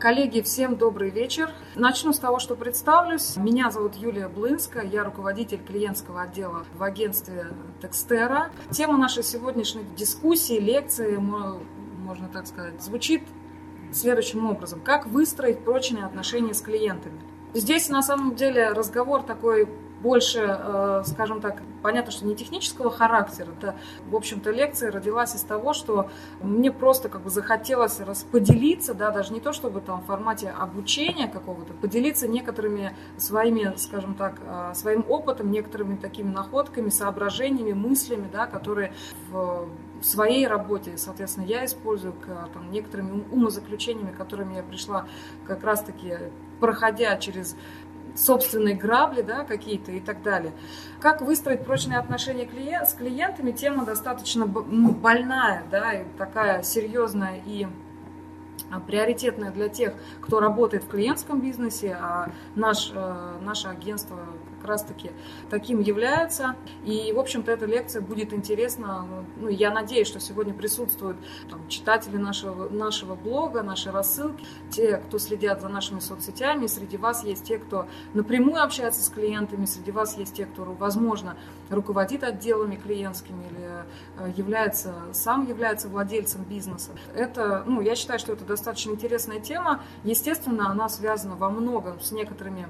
Коллеги, всем добрый вечер. Начну с того, что представлюсь. Меня зовут Юлия Блынская, я руководитель клиентского отдела в агентстве Текстера. Тема нашей сегодняшней дискуссии, лекции, можно так сказать, звучит следующим образом. Как выстроить прочные отношения с клиентами? Здесь на самом деле разговор такой больше, э, скажем так, понятно, что не технического характера. Это, в общем-то, лекция родилась из того, что мне просто как бы захотелось расподелиться, да, даже не то, чтобы там в формате обучения какого-то, поделиться некоторыми своими, скажем так, э, своим опытом, некоторыми такими находками, соображениями, мыслями, да, которые в в своей работе, соответственно, я использую к там, некоторыми умозаключениями, которыми я пришла как раз-таки проходя через собственные грабли да, какие-то и так далее. Как выстроить прочные отношения клиент, с клиентами, тема достаточно больная, да, и такая серьезная и а, приоритетная для тех, кто работает в клиентском бизнесе, а наш, э, наше агентство раз-таки таким является. И, в общем-то, эта лекция будет интересна. Ну, я надеюсь, что сегодня присутствуют там, читатели нашего, нашего блога, нашей рассылки, те, кто следят за нашими соцсетями. Среди вас есть те, кто напрямую общается с клиентами, среди вас есть те, кто, возможно, руководит отделами клиентскими или э, является, сам является владельцем бизнеса. Это, ну, я считаю, что это достаточно интересная тема. Естественно, она связана во многом с некоторыми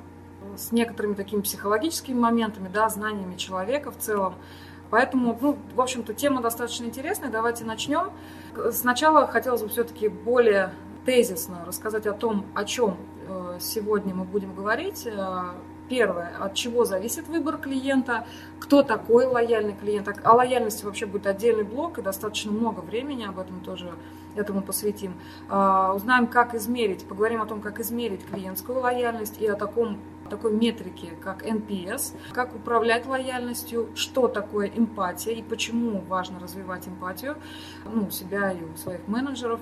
с некоторыми такими психологическими моментами, да, знаниями человека в целом. Поэтому, ну, в общем-то, тема достаточно интересная. Давайте начнем. Сначала хотелось бы все-таки более тезисно рассказать о том, о чем э, сегодня мы будем говорить. Первое, от чего зависит выбор клиента, кто такой лояльный клиент. О лояльности вообще будет отдельный блок, и достаточно много времени об этом тоже этому посвятим. Э, узнаем, как измерить, поговорим о том, как измерить клиентскую лояльность и о таком такой метрики, как NPS, как управлять лояльностью, что такое эмпатия и почему важно развивать эмпатию ну, у себя и у своих менеджеров.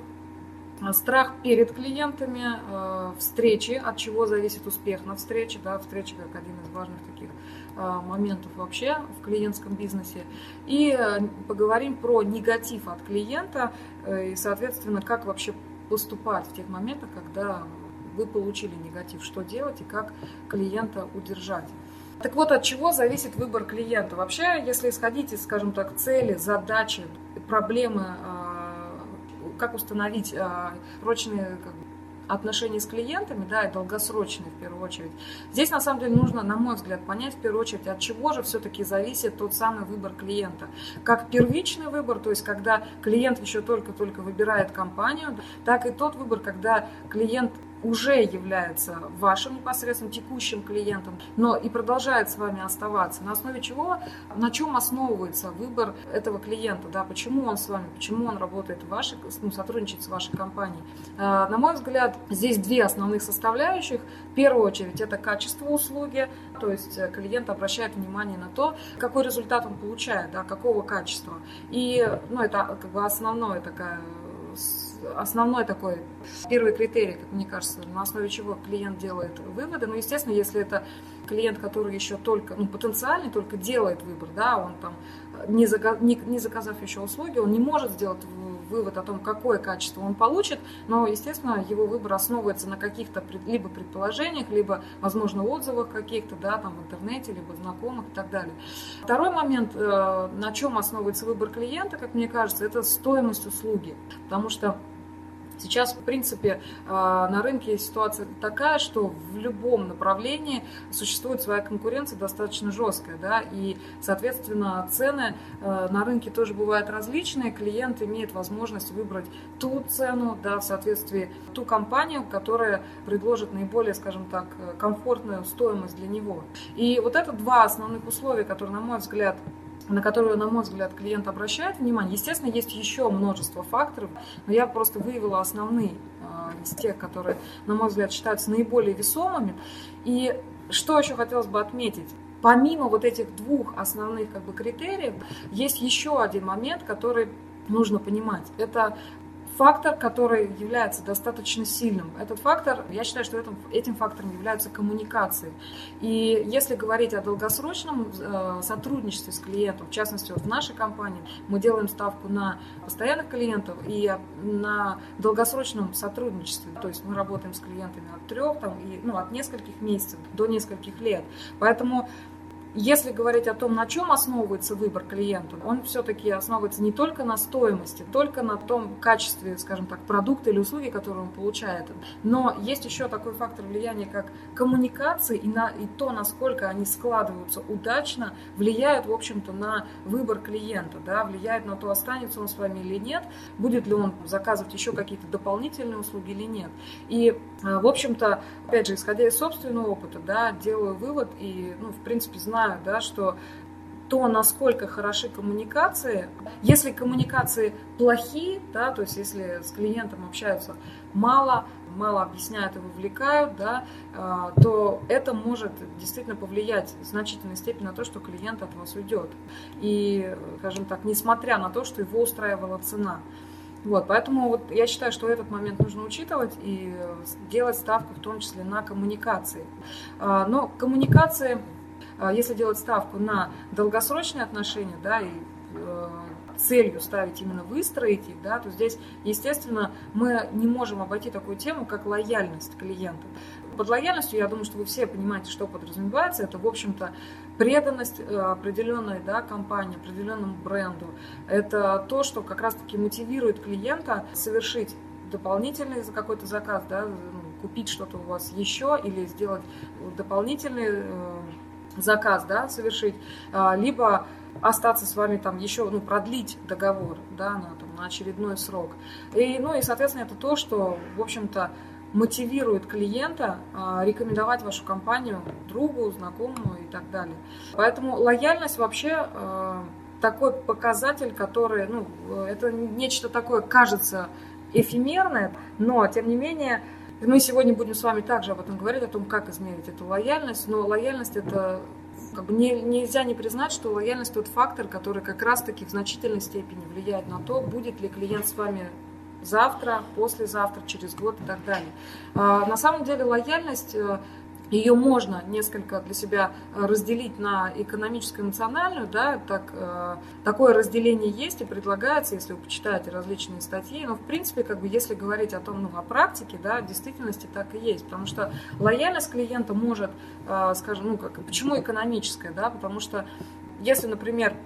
Страх перед клиентами, э, встречи, от чего зависит успех на встрече. Да, встреча как один из важных таких э, моментов вообще в клиентском бизнесе. И э, поговорим про негатив от клиента и, соответственно, как вообще поступать в тех моментах, когда вы получили негатив, что делать и как клиента удержать. Так вот, от чего зависит выбор клиента? Вообще, если исходить из, скажем так, цели, задачи, проблемы, как установить а, прочные как бы, отношения с клиентами, да, и долгосрочные в первую очередь. Здесь на самом деле нужно, на мой взгляд, понять в первую очередь, от чего же все-таки зависит тот самый выбор клиента. Как первичный выбор, то есть когда клиент еще только-только выбирает компанию, так и тот выбор, когда клиент уже является вашим непосредственным текущим клиентом, но и продолжает с вами оставаться. На основе чего, на чем основывается выбор этого клиента, да, почему он с вами, почему он работает в вашей, ну, сотрудничает с вашей компанией. А, на мой взгляд, здесь две основных составляющих. В первую очередь это качество услуги, то есть э, клиент обращает внимание на то, какой результат он получает, да, какого качества. И ну, это как бы основное такая основной такой первый критерий, как мне кажется, на основе чего клиент делает выводы. Ну, естественно, если это клиент, который еще только, ну, потенциальный, только делает выбор, да, он там, не, заказ, не, не заказав еще услуги, он не может сделать вывод о том, какое качество он получит, но, естественно, его выбор основывается на каких-то либо предположениях, либо, возможно, отзывах каких-то, да, там в интернете, либо знакомых и так далее. Второй момент, э, на чем основывается выбор клиента, как мне кажется, это стоимость услуги, потому что Сейчас, в принципе, э, на рынке ситуация такая, что в любом направлении существует своя конкуренция достаточно жесткая, да, и, соответственно, цены э, на рынке тоже бывают различные. Клиент имеет возможность выбрать ту цену, да, в соответствии ту компанию, которая предложит наиболее, скажем так, комфортную стоимость для него. И вот это два основных условия, которые, на мой взгляд, на которую, на мой взгляд, клиент обращает внимание. Естественно, есть еще множество факторов, но я просто выявила основные э, из тех, которые, на мой взгляд, считаются наиболее весомыми. И что еще хотелось бы отметить? Помимо вот этих двух основных как бы, критериев, есть еще один момент, который нужно понимать. Это фактор, который является достаточно сильным. Этот фактор, я считаю, что этим, этим фактором являются коммуникации. И если говорить о долгосрочном э, сотрудничестве с клиентом, в частности, вот в нашей компании, мы делаем ставку на постоянных клиентов и на долгосрочном сотрудничестве. То есть мы работаем с клиентами от трех, там, и, ну, от нескольких месяцев до нескольких лет. Поэтому если говорить о том, на чем основывается выбор клиента, он все-таки основывается не только на стоимости, только на том качестве, скажем так, продукта или услуги, которые он получает. Но есть еще такой фактор влияния, как коммуникации и, на, и то, насколько они складываются удачно, влияют, в общем-то, на выбор клиента, да, влияет на то, останется он с вами или нет, будет ли он заказывать еще какие-то дополнительные услуги или нет. И, в общем-то, опять же, исходя из собственного опыта, да, делаю вывод и, ну, в принципе, знаю, да, что то, насколько хороши коммуникации, если коммуникации плохие, да, то есть если с клиентом общаются мало, мало объясняют и вовлекают, да, а, то это может действительно повлиять в значительной степени на то, что клиент от вас уйдет. И, скажем так, несмотря на то, что его устраивала цена. Вот, поэтому вот я считаю, что этот момент нужно учитывать и делать ставку в том числе на коммуникации. А, но коммуникации а, если делать ставку на долгосрочные отношения, да, и э, целью ставить именно выстроить их, да, то здесь, естественно, мы не можем обойти такую тему, как лояльность клиента. Под лояльностью, я думаю, что вы все понимаете, что подразумевается. Это, в общем-то, преданность э, определенной да, компании, определенному бренду. Это то, что как раз-таки мотивирует клиента совершить дополнительный какой-то заказ, да, ну, купить что-то у вас еще или сделать дополнительный э, заказ да, совершить, а, либо остаться с вами там еще, ну, продлить договор, да, на, там, на очередной срок. И, ну, и, соответственно, это то, что, в общем-то, мотивирует клиента а, рекомендовать вашу компанию другу, знакомому и так далее. Поэтому лояльность вообще а, такой показатель, который, ну, это нечто такое, кажется, эфемерное, но, тем не менее, мы сегодня будем с вами также об этом говорить, о том, как измерить эту лояльность. Но лояльность это как бы не, нельзя не признать, что лояльность тот фактор, который как раз-таки в значительной степени влияет на то, будет ли клиент с вами завтра, послезавтра, через год и так далее. А, на самом деле лояльность э, ее можно несколько для себя э, разделить на экономическую и эмоциональную, да, так, э, такое разделение есть и предлагается, если вы почитаете различные статьи, но в принципе, как бы, если говорить о том, ну, о практике, да, в действительности так и есть, потому что лояльность клиента может, э, скажем, ну, как, почему экономическая, да, потому что если, например,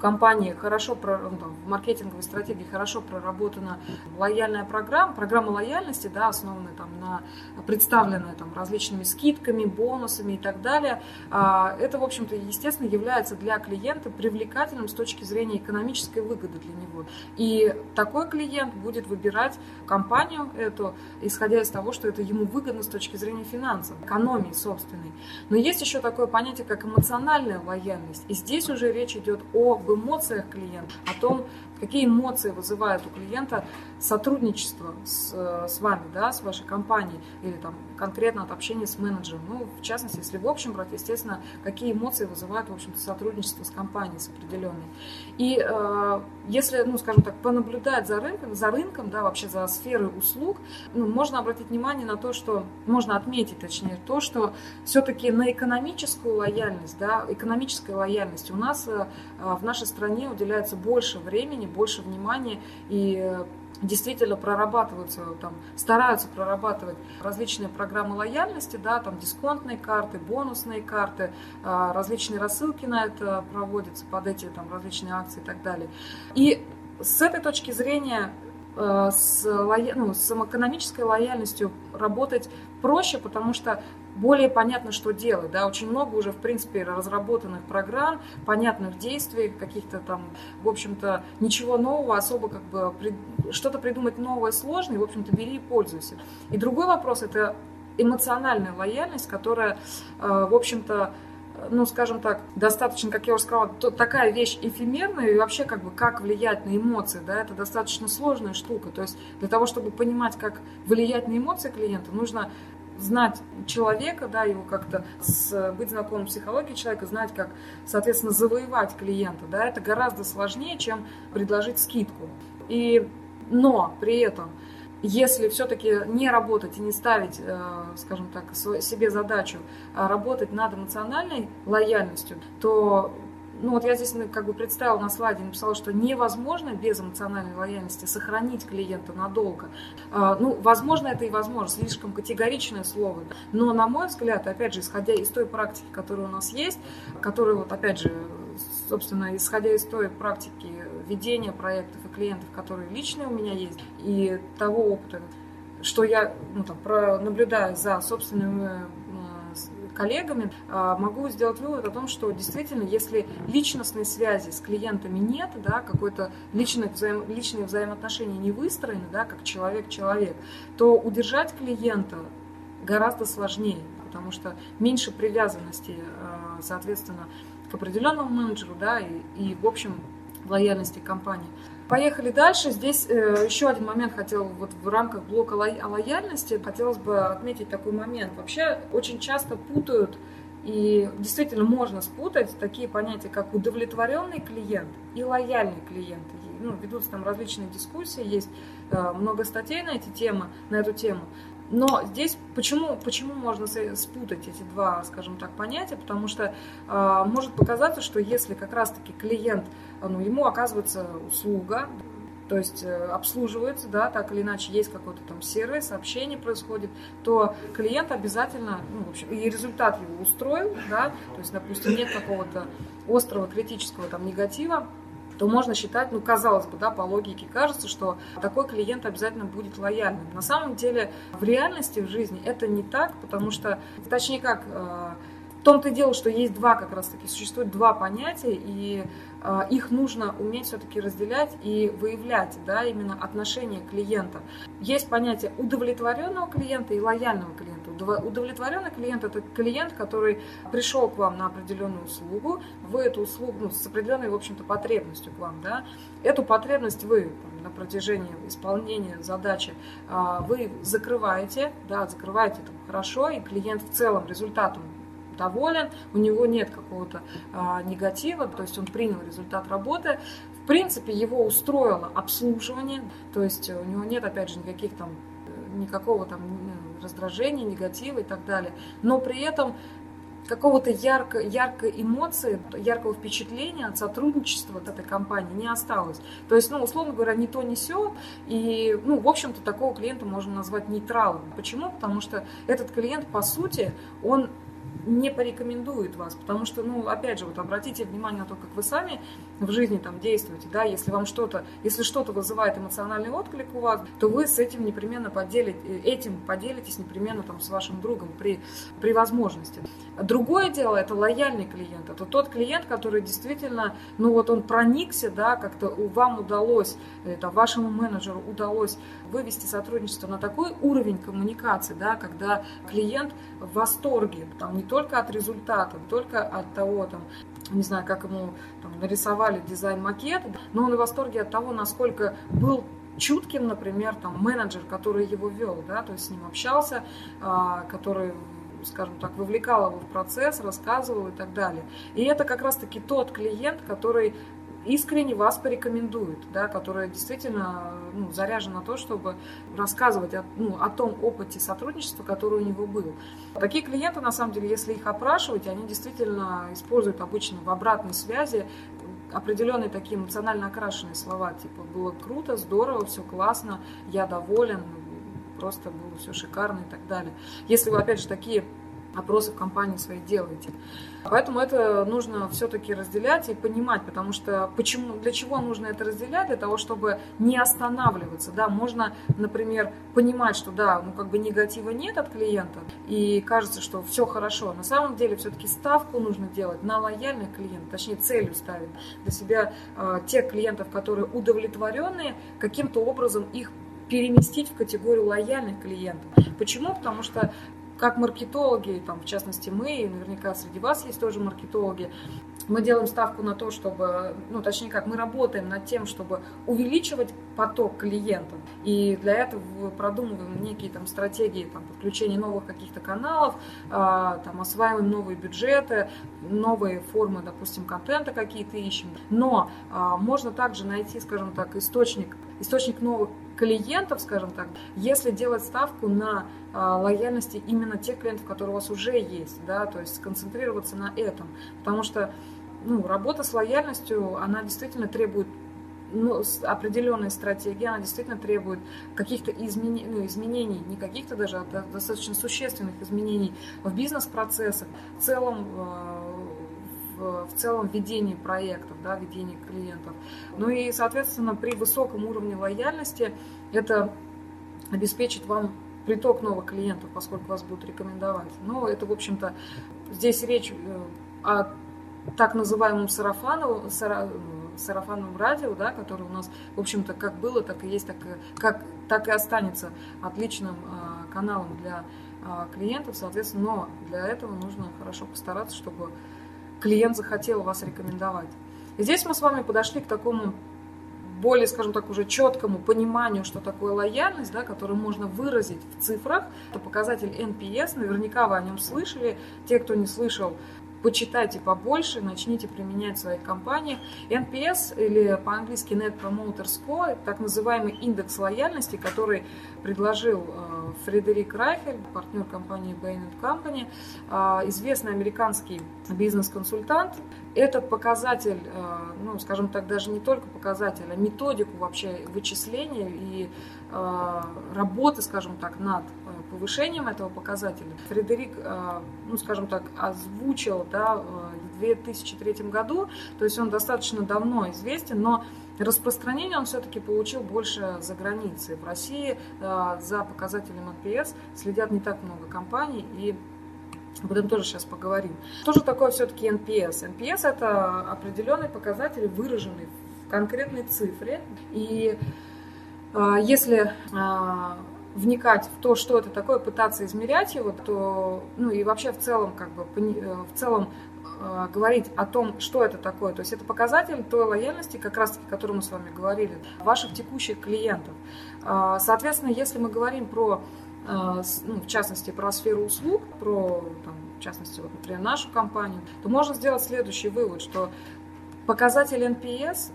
компании хорошо, ну, в маркетинговой стратегии хорошо проработана лояльная программа, программа лояльности, да, основанная там на, представленная там различными скидками, бонусами и так далее, а, это, в общем-то, естественно, является для клиента привлекательным с точки зрения экономической выгоды для него. И такой клиент будет выбирать компанию эту, исходя из того, что это ему выгодно с точки зрения финансов, экономии собственной. Но есть еще такое понятие, как эмоциональная лояльность. И здесь уже речь идет об эмоциях клиента, о том, какие эмоции вызывает у клиента сотрудничество с, с вами, да, с вашей компанией, или там конкретно от общения с менеджером. Ну, в частности, если в общем брать, естественно, какие эмоции вызывает, в общем-то, сотрудничество с компанией, с определенной. И э, если, ну, скажем так, понаблюдать за рынком, за рынком, да, вообще за сферой услуг, ну, можно обратить внимание на то, что, можно отметить, точнее, то, что все-таки на экономическую лояльность, да, экономической лояльности у нас э, в нашей стране уделяется больше времени, больше внимания и действительно прорабатываются, там, стараются прорабатывать различные программы лояльности, да, там дисконтные карты, бонусные карты, а, различные рассылки на это проводятся под эти там, различные акции и так далее. И с этой точки зрения Э, с, лоя... ну, с экономической лояльностью работать проще, потому что более понятно, что делать. Да? Очень много уже, в принципе, разработанных программ, понятных действий, каких-то там, в общем-то, ничего нового, особо как бы что-то придумать новое сложно, и, в общем-то, бери и пользуйся. И другой вопрос – это эмоциональная лояльность, которая, э, в общем-то, ну, скажем так, достаточно, как я уже сказала, то, такая вещь эфемерная, и вообще, как бы, как влиять на эмоции, да, это достаточно сложная штука. То есть для того, чтобы понимать, как влиять на эмоции клиента, нужно знать человека, да, его как-то с, быть знакомым с психологией человека, знать, как, соответственно, завоевать клиента, да, это гораздо сложнее, чем предложить скидку. И Но при этом если все-таки не работать и не ставить, э, скажем так, себе задачу а работать над эмоциональной лояльностью, то ну вот я здесь ну, как бы представила на слайде, написала, что невозможно без эмоциональной лояльности сохранить клиента надолго. А, ну, возможно, это и возможно, слишком категоричное слово. Но, на мой взгляд, опять же, исходя из той практики, которая у нас есть, которая вот, опять же, собственно, исходя из той практики ведения проектов и клиентов, которые личные у меня есть, и того опыта, что я ну, там, наблюдаю за собственными коллегами, а, могу сделать вывод о том, что действительно, если личностной связи с клиентами нет, да, какой-то личных взаим, личные взаимоотношения не выстроены, да, как человек-человек, то удержать клиента гораздо сложнее, потому что меньше привязанности, а, соответственно, к определенному менеджеру, да, и, и в общем лояльности компании. Поехали дальше. Здесь э, еще один момент хотел вот в рамках блока ло- лояльности хотелось бы отметить такой момент. Вообще очень часто путают и действительно можно спутать такие понятия, как удовлетворенный клиент и лояльный клиент. Ну, ведутся там различные дискуссии, есть э, много статей на эти темы, на эту тему. Но здесь почему, почему можно спутать эти два, скажем так, понятия? Потому что э, может показаться, что если как раз-таки клиент, ну, ему оказывается услуга, то есть э, обслуживается, да, так или иначе есть какой-то там сервис, общение происходит, то клиент обязательно, ну, в общем, и результат его устроил, да, то есть, допустим, нет какого-то острого критического там негатива, то можно считать, ну, казалось бы, да, по логике кажется, что такой клиент обязательно будет лояльным. На самом деле, в реальности, в жизни это не так, потому что, точнее как, э, в том-то и дело, что есть два как раз-таки, существует два понятия, и э, их нужно уметь все-таки разделять и выявлять, да, именно отношение клиента. Есть понятие удовлетворенного клиента и лояльного клиента. Удовлетворенный клиент – это клиент, который пришел к вам на определенную услугу, вы эту услугу, ну, с определенной, в общем-то, потребностью к вам, да, эту потребность вы там, на протяжении исполнения задачи а, вы закрываете, да, закрываете там хорошо, и клиент в целом результатом доволен, у него нет какого-то а, негатива, то есть он принял результат работы. В принципе, его устроило обслуживание, то есть у него нет, опять же, никаких там никакого там раздражения, негатива и так далее. Но при этом какого-то ярко, яркой эмоции, яркого впечатления от сотрудничества от этой компании не осталось. То есть, ну, условно говоря, не то, не все. И, ну, в общем-то, такого клиента можно назвать нейтралом. Почему? Потому что этот клиент, по сути, он не порекомендует вас, потому что, ну, опять же, вот обратите внимание на то, как вы сами в жизни там действуете, да, если вам что-то, если что-то вызывает эмоциональный отклик у вас, то вы с этим непременно поделите, этим поделитесь непременно там с вашим другом при, при возможности. Другое дело, это лояльный клиент, это тот клиент, который действительно, ну, вот он проникся, да, как-то вам удалось, это вашему менеджеру удалось вывести сотрудничество на такой уровень коммуникации, да, когда клиент в восторге, там, не только от результата, только от того, там, не знаю, как ему там, нарисовали дизайн-макет, но он в восторге от того, насколько был чутким, например, там, менеджер, который его вел, да, то есть с ним общался, а, который скажем так, вовлекал его в процесс, рассказывал и так далее. И это как раз-таки тот клиент, который искренне вас порекомендует, да, которая действительно ну, заряжена на то, чтобы рассказывать о, ну, о том опыте сотрудничества, который у него был. Такие клиенты, на самом деле, если их опрашивать, они действительно используют обычно в обратной связи определенные такие эмоционально окрашенные слова, типа «было круто, здорово, все классно, я доволен», просто было все шикарно и так далее. Если вы, опять же, такие опросы в компании своей делаете. Поэтому это нужно все-таки разделять и понимать, потому что почему, для чего нужно это разделять? Для того, чтобы не останавливаться. Да, можно, например, понимать, что да, ну как бы негатива нет от клиента, и кажется, что все хорошо. На самом деле все-таки ставку нужно делать на лояльных клиентов, точнее целью ставить для себя э, тех клиентов, которые удовлетворенные, каким-то образом их переместить в категорию лояльных клиентов. Почему? Потому что как маркетологи, там, в частности мы, и наверняка среди вас есть тоже маркетологи, мы делаем ставку на то, чтобы, ну, точнее как, мы работаем над тем, чтобы увеличивать поток клиентов. И для этого продумываем некие там стратегии там, подключения новых каких-то каналов, э, там, осваиваем новые бюджеты, новые формы, допустим, контента какие-то ищем. Но э, можно также найти, скажем так, источник источник новых клиентов, скажем так, если делать ставку на лояльности именно тех клиентов, которые у вас уже есть, да, то есть сконцентрироваться на этом, потому что ну, работа с лояльностью, она действительно требует ну, определенной стратегии, она действительно требует каких-то изменений, ну, изменений, не каких-то даже, а достаточно существенных изменений в бизнес-процессах, в целом э, в целом ведении проектов, да, ведении клиентов. Ну и, соответственно, при высоком уровне лояльности это обеспечит вам приток новых клиентов, поскольку вас будут рекомендовать. Но это, в общем-то, здесь речь э, о так называемом сарафановом, сарафанном радио, да, который у нас, в общем-то, как было, так и есть, так как, так и останется отличным э, каналом для э, клиентов, соответственно, но для этого нужно хорошо постараться, чтобы клиент захотел вас рекомендовать. И здесь мы с вами подошли к такому более, скажем так, уже четкому пониманию, что такое лояльность, да, которую можно выразить в цифрах. Это показатель NPS, наверняка вы о нем слышали. Те, кто не слышал, почитайте побольше, начните применять в своих компаниях. NPS или по-английски Net Promoter Score, так называемый индекс лояльности, который предложил э, Фредерик Райхель, партнер компании Bain Company, э, известный американский бизнес-консультант. Этот показатель, э, ну, скажем так, даже не только показатель, а методику вообще вычисления и работы, скажем так, над повышением этого показателя. Фредерик, ну, скажем так, озвучил да, в 2003 году, то есть он достаточно давно известен, но Распространение он все-таки получил больше за границей. В России э, за показателем NPS следят не так много компаний, и об этом тоже сейчас поговорим. Что же такое все-таки NPS? NPS это определенный показатель, выраженный в конкретной цифре. И э, если э, вникать в то, что это такое, пытаться измерять его, то, ну и вообще в целом, как бы, в целом Э, говорить о том, что это такое. То есть это показатель той лояльности, как раз таки, о которой мы с вами говорили, ваших текущих клиентов. Э, соответственно, если мы говорим про, э, ну, в частности, про сферу услуг, про, там, в частности, вот, например, нашу компанию, то можно сделать следующий вывод, что показатель NPS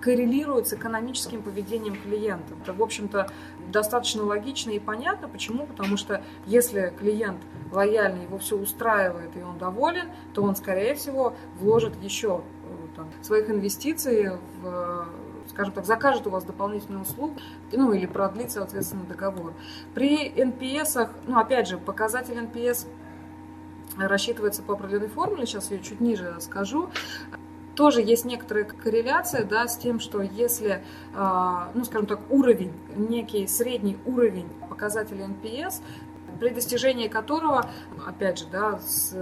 коррелирует с экономическим поведением клиента. Это, в общем-то, достаточно логично и понятно. Почему? Потому что если клиент лояльный, его все устраивает и он доволен, то он, скорее всего, вложит еще э, там, своих инвестиций в скажем так, закажет у вас дополнительную услугу, ну или продлит, соответственно, договор. При NPS, ну опять же, показатель NPS рассчитывается по определенной формуле, сейчас я чуть ниже скажу тоже есть некоторая корреляция да, с тем, что если, а, ну, скажем так, уровень, некий средний уровень показателя NPS, при достижении которого, опять же, да, с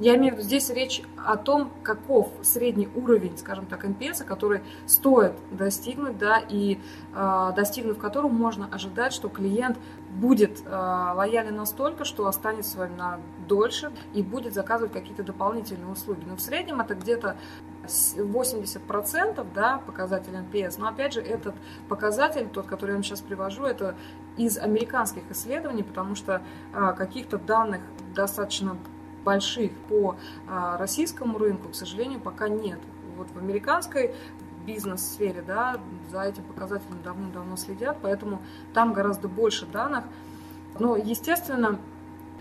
я имею в виду здесь речь о том, каков средний уровень, скажем так, NPS, который стоит достигнуть, да, и э, достигнув которого можно ожидать, что клиент будет э, лоялен настолько, что останется с вами на дольше и будет заказывать какие-то дополнительные услуги. Но в среднем это где-то 80% да, показатель NPS. Но опять же, этот показатель, тот, который я вам сейчас привожу, это из американских исследований, потому что э, каких-то данных достаточно больших по а, российскому рынку, к сожалению, пока нет. Вот в американской бизнес-сфере, да, за этим показателем давно-давно следят, поэтому там гораздо больше данных. Но, естественно,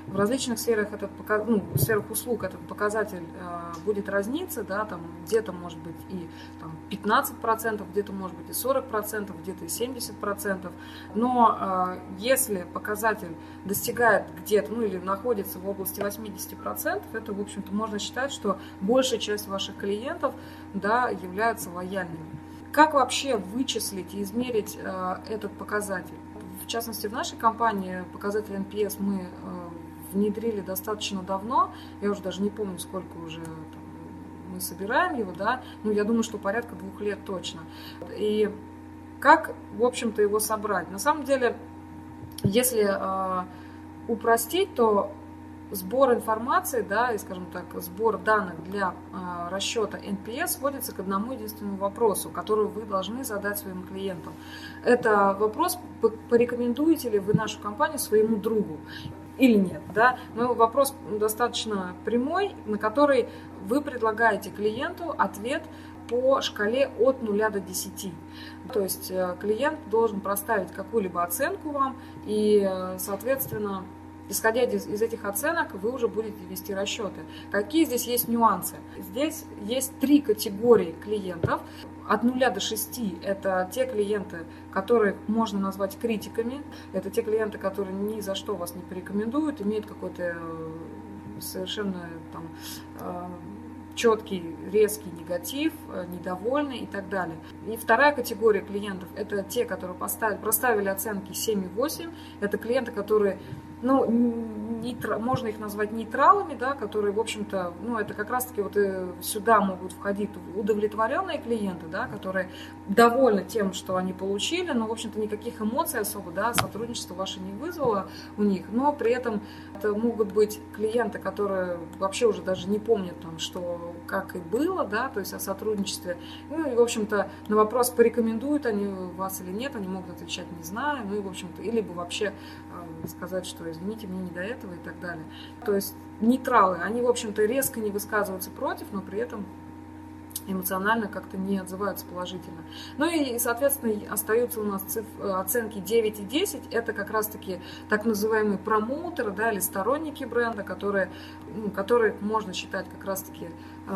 в различных сферах, этот, ну, в сферах услуг этот показатель э, будет разниться, да, там где-то может быть и там, 15%, где-то может быть и 40%, где-то и 70%. Но э, если показатель достигает где-то, ну или находится в области 80%, это, в общем-то, можно считать, что большая часть ваших клиентов да, являются лояльными. Как вообще вычислить и измерить э, этот показатель? В частности, в нашей компании показатель NPS мы э, внедрили достаточно давно, я уже даже не помню, сколько уже там, мы собираем его, да, ну, я думаю, что порядка двух лет точно. И как, в общем-то, его собрать? На самом деле, если э, упростить, то сбор информации, да, и, скажем так, сбор данных для э, расчета NPS сводится к одному единственному вопросу, который вы должны задать своим клиентам. Это вопрос, порекомендуете ли вы нашу компанию своему другу или нет, да? Но вопрос достаточно прямой, на который вы предлагаете клиенту ответ по шкале от 0 до 10. То есть э, клиент должен проставить какую-либо оценку вам, и, э, соответственно, исходя из, из этих оценок, вы уже будете вести расчеты. Какие здесь есть нюансы? Здесь есть три категории клиентов. От 0 до 6 это те клиенты, которых можно назвать критиками. Это те клиенты, которые ни за что вас не порекомендуют, имеют какой-то э, совершенно там четкий, резкий негатив, э, недовольный и так далее. И вторая категория клиентов – это те, которые поставили, проставили оценки 7,8. Это клиенты, которые ну, нейтра, можно их назвать нейтралами, да, которые, в общем-то, ну, это как раз-таки вот э, сюда могут входить удовлетворенные клиенты, да, которые довольны тем, что они получили, но, в общем-то, никаких эмоций особо, да, сотрудничество ваше не вызвало у них, но при этом это могут быть клиенты, которые вообще уже даже не помнят, там, что, как и было, да, то есть о сотрудничестве, ну, и, в общем-то, на вопрос, порекомендуют они вас или нет, они могут отвечать не знаю, ну, и, в общем-то, или бы вообще э, сказать, что извините, мне не до этого и так далее. То есть нейтралы, они, в общем-то, резко не высказываются против, но при этом эмоционально как-то не отзываются положительно. Ну и, соответственно, остаются у нас цифры, оценки 9 и 10. Это как раз-таки так называемые промоутеры да, или сторонники бренда, которые, ну, которые можно считать как раз-таки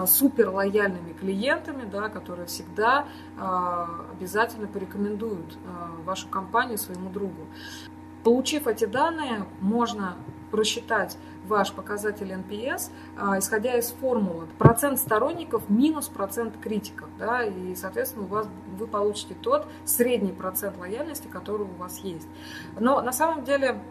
супер лояльными клиентами, да, которые всегда э, обязательно порекомендуют э, вашу компанию своему другу. Получив эти данные, можно просчитать ваш показатель NPS, исходя из формулы. Процент сторонников минус процент критиков. Да, и, соответственно, у вас, вы получите тот средний процент лояльности, который у вас есть. Но на самом деле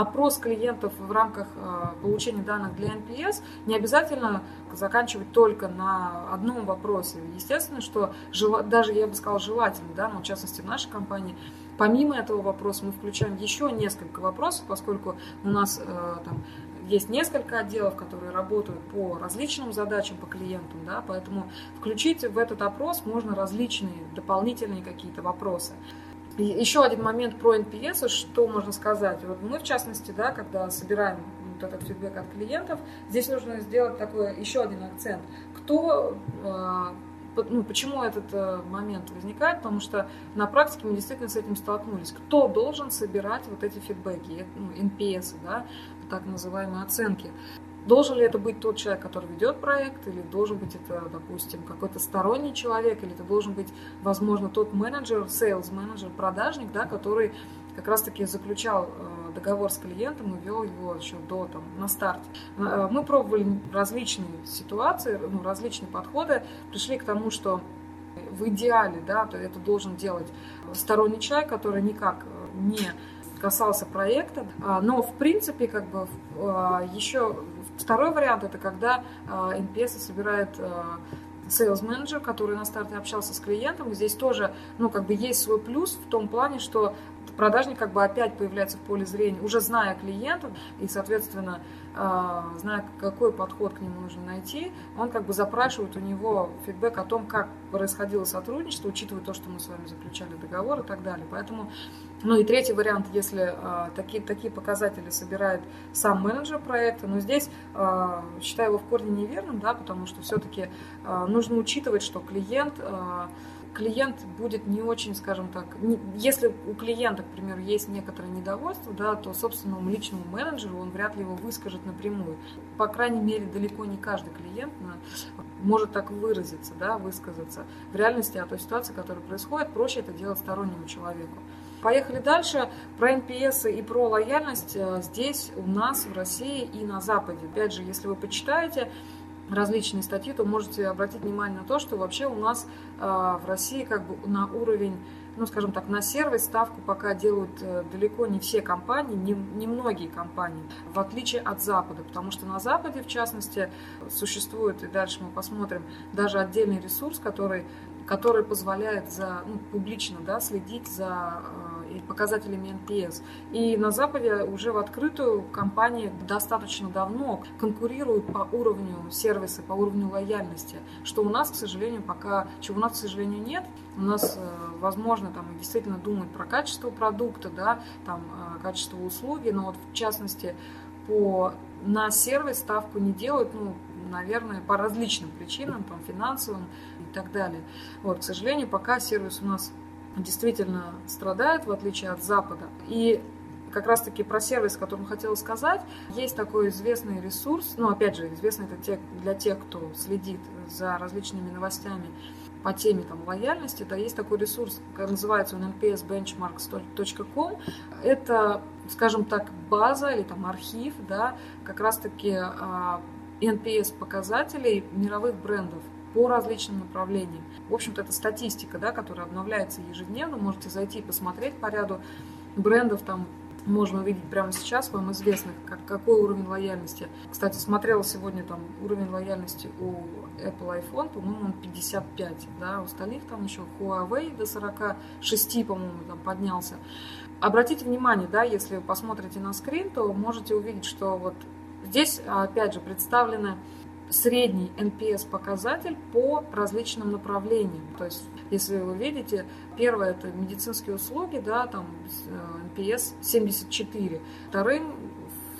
опрос клиентов в рамках а, получения данных для NPS не обязательно заканчивать только на одном вопросе. Естественно, что даже, я бы сказала, желательно, да, но в частности в нашей компании, Помимо этого вопроса мы включаем еще несколько вопросов, поскольку у нас э, там, есть несколько отделов, которые работают по различным задачам по клиентам, да, поэтому включить в этот опрос можно различные дополнительные какие-то вопросы. Еще один момент про NPS, что можно сказать. Вот мы, в частности, да, когда собираем вот этот фидбэк от клиентов, здесь нужно сделать такой еще один акцент. Кто э, ну, почему этот э, момент возникает? Потому что на практике мы действительно с этим столкнулись. Кто должен собирать вот эти фидбэки, ну, NPS, да, так называемые оценки? Должен ли это быть тот человек, который ведет проект, или должен быть это, допустим, какой-то сторонний человек, или это должен быть, возможно, тот менеджер, sales менеджер, продажник, да, который как раз-таки заключал э, договор с клиентом и вел его еще до, там, на старте. Э, мы пробовали различные ситуации, ну, различные подходы, пришли к тому, что в идеале, да, то это должен делать сторонний человек, который никак э, не касался проекта, но в принципе как бы еще второй вариант это когда NPS собирает sales менеджер, который на старте общался с клиентом. Здесь тоже, ну, как бы есть свой плюс в том плане, что продажник как бы опять появляется в поле зрения, уже зная клиента и, соответственно, а, зная, какой подход к нему нужно найти, он как бы запрашивает у него фидбэк о том, как происходило сотрудничество, учитывая то, что мы с вами заключали договор и так далее. Поэтому, ну и третий вариант, если а, такие, такие показатели собирает сам менеджер проекта, но здесь а, считаю его в корне неверным, да, потому что все-таки нужно учитывать, что клиент клиент будет не очень, скажем так, не, если у клиента, к примеру, есть некоторое недовольство, да, то собственному личному менеджеру он вряд ли его выскажет напрямую. По крайней мере, далеко не каждый клиент может так выразиться, да, высказаться. В реальности о той ситуации, которая происходит, проще это делать стороннему человеку. Поехали дальше. Про NPS и про лояльность э, здесь у нас в России и на Западе. Опять же, если вы почитаете, различные статьи, то можете обратить внимание на то, что вообще у нас э, в России как бы на уровень, ну скажем так, на сервис ставку пока делают э, далеко не все компании, не, не многие компании, в отличие от Запада, потому что на Западе, в частности, существует, и дальше мы посмотрим, даже отдельный ресурс, который который позволяет за, ну, публично да, следить за э, показателями NPS. И на Западе уже в открытую компании достаточно давно конкурируют по уровню сервиса, по уровню лояльности, что у нас, к сожалению, пока, чего у нас, к сожалению, нет. У нас, э, возможно, там действительно думают про качество продукта, да, там, э, качество услуги, но вот в частности по на сервис ставку не делают, ну, наверное, по различным причинам, там, финансовым и так далее. Вот, к сожалению, пока сервис у нас действительно страдает, в отличие от Запада. И как раз-таки про сервис, о котором хотела сказать, есть такой известный ресурс, ну, опять же, известный это для тех, кто следит за различными новостями по теме там, лояльности, да, есть такой ресурс, называется он npsbenchmarks.com. Это, скажем так, база или там архив, да, как раз-таки а, NPS показателей мировых брендов по различным направлениям. В общем-то, это статистика, да, которая обновляется ежедневно. Можете зайти и посмотреть по ряду брендов там можно увидеть прямо сейчас вам известных, как, какой уровень лояльности. Кстати, смотрела сегодня там уровень лояльности у Apple iPhone, по-моему, он 55, да, у остальных там еще Huawei до 46, по-моему, там поднялся. Обратите внимание, да, если вы посмотрите на скрин, то можете увидеть, что вот здесь, опять же, представлены средний NPS-показатель по различным направлениям. То есть, если вы видите, первое это медицинские услуги, да, там NPS э, 74. Вторым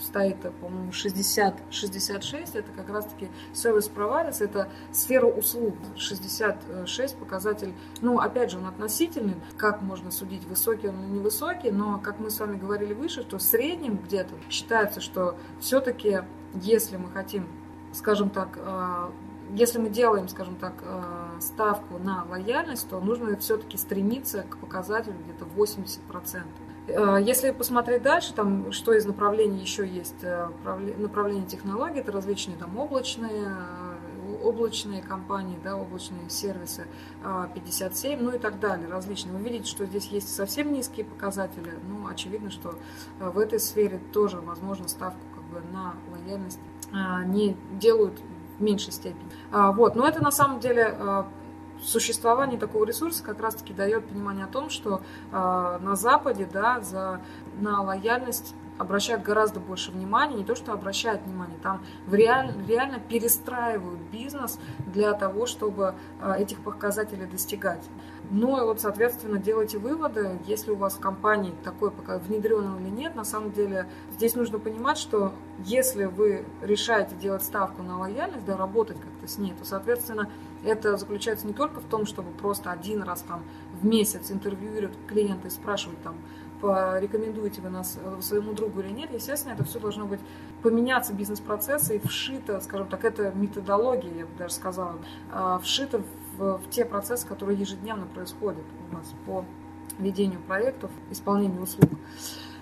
стоит, по-моему, 60, 66, это как раз-таки service providers, это сфера услуг. 66 показатель, ну, опять же, он относительный, как можно судить, высокий он или невысокий, но, как мы с вами говорили выше, что в среднем где-то считается, что все-таки, если мы хотим скажем так, э, если мы делаем, скажем так, э, ставку на лояльность, то нужно все-таки стремиться к показателю где-то 80%. Э, если посмотреть дальше, там, что из направлений еще есть, направление технологий, это различные там облачные, облачные компании, да, облачные сервисы 57, ну и так далее, различные. Вы видите, что здесь есть совсем низкие показатели, ну, очевидно, что в этой сфере тоже возможно ставку бы на лояльность а, не делают в меньшей степени. А, вот. Но это на самом деле а, существование такого ресурса как раз-таки дает понимание о том, что на Западе да, за, на лояльность обращают гораздо больше внимания, не то что обращают внимание, там реаль, реально перестраивают бизнес для того, чтобы этих показателей достигать. Ну и вот, соответственно, делайте выводы, если у вас в компании такой пока внедрен или нет. На самом деле здесь нужно понимать, что если вы решаете делать ставку на лояльность, да, работать как-то с ней, то, соответственно, это заключается не только в том, чтобы просто один раз там в месяц интервьюировать клиента и спрашивать там, порекомендуете вы нас э, своему другу или нет, естественно, это все должно быть поменяться бизнес-процессы и вшито, скажем так, это методология, я бы даже сказала, а, вшито в, в те процессы, которые ежедневно происходят у нас по ведению проектов, исполнению услуг.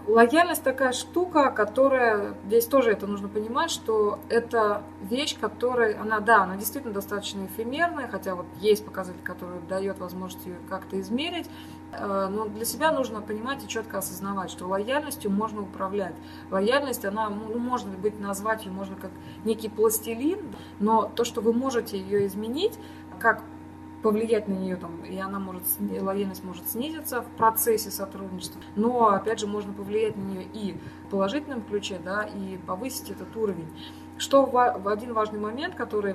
Лояльность такая штука, которая, здесь тоже это нужно понимать, что это вещь, которая, она, да, она действительно достаточно эфемерная, хотя вот есть показатель, который дает возможность ее как-то измерить, э, но для себя нужно понимать и четко осознавать, что лояльностью можно управлять. Лояльность, она, ну, можно быть, назвать ее можно как некий пластилин, но то, что вы можете ее изменить, как повлиять на нее, там, и она может, лояльность может снизиться в процессе сотрудничества, но, опять же, можно повлиять на нее и в положительном ключе, да, и повысить этот уровень. Что в один важный момент, который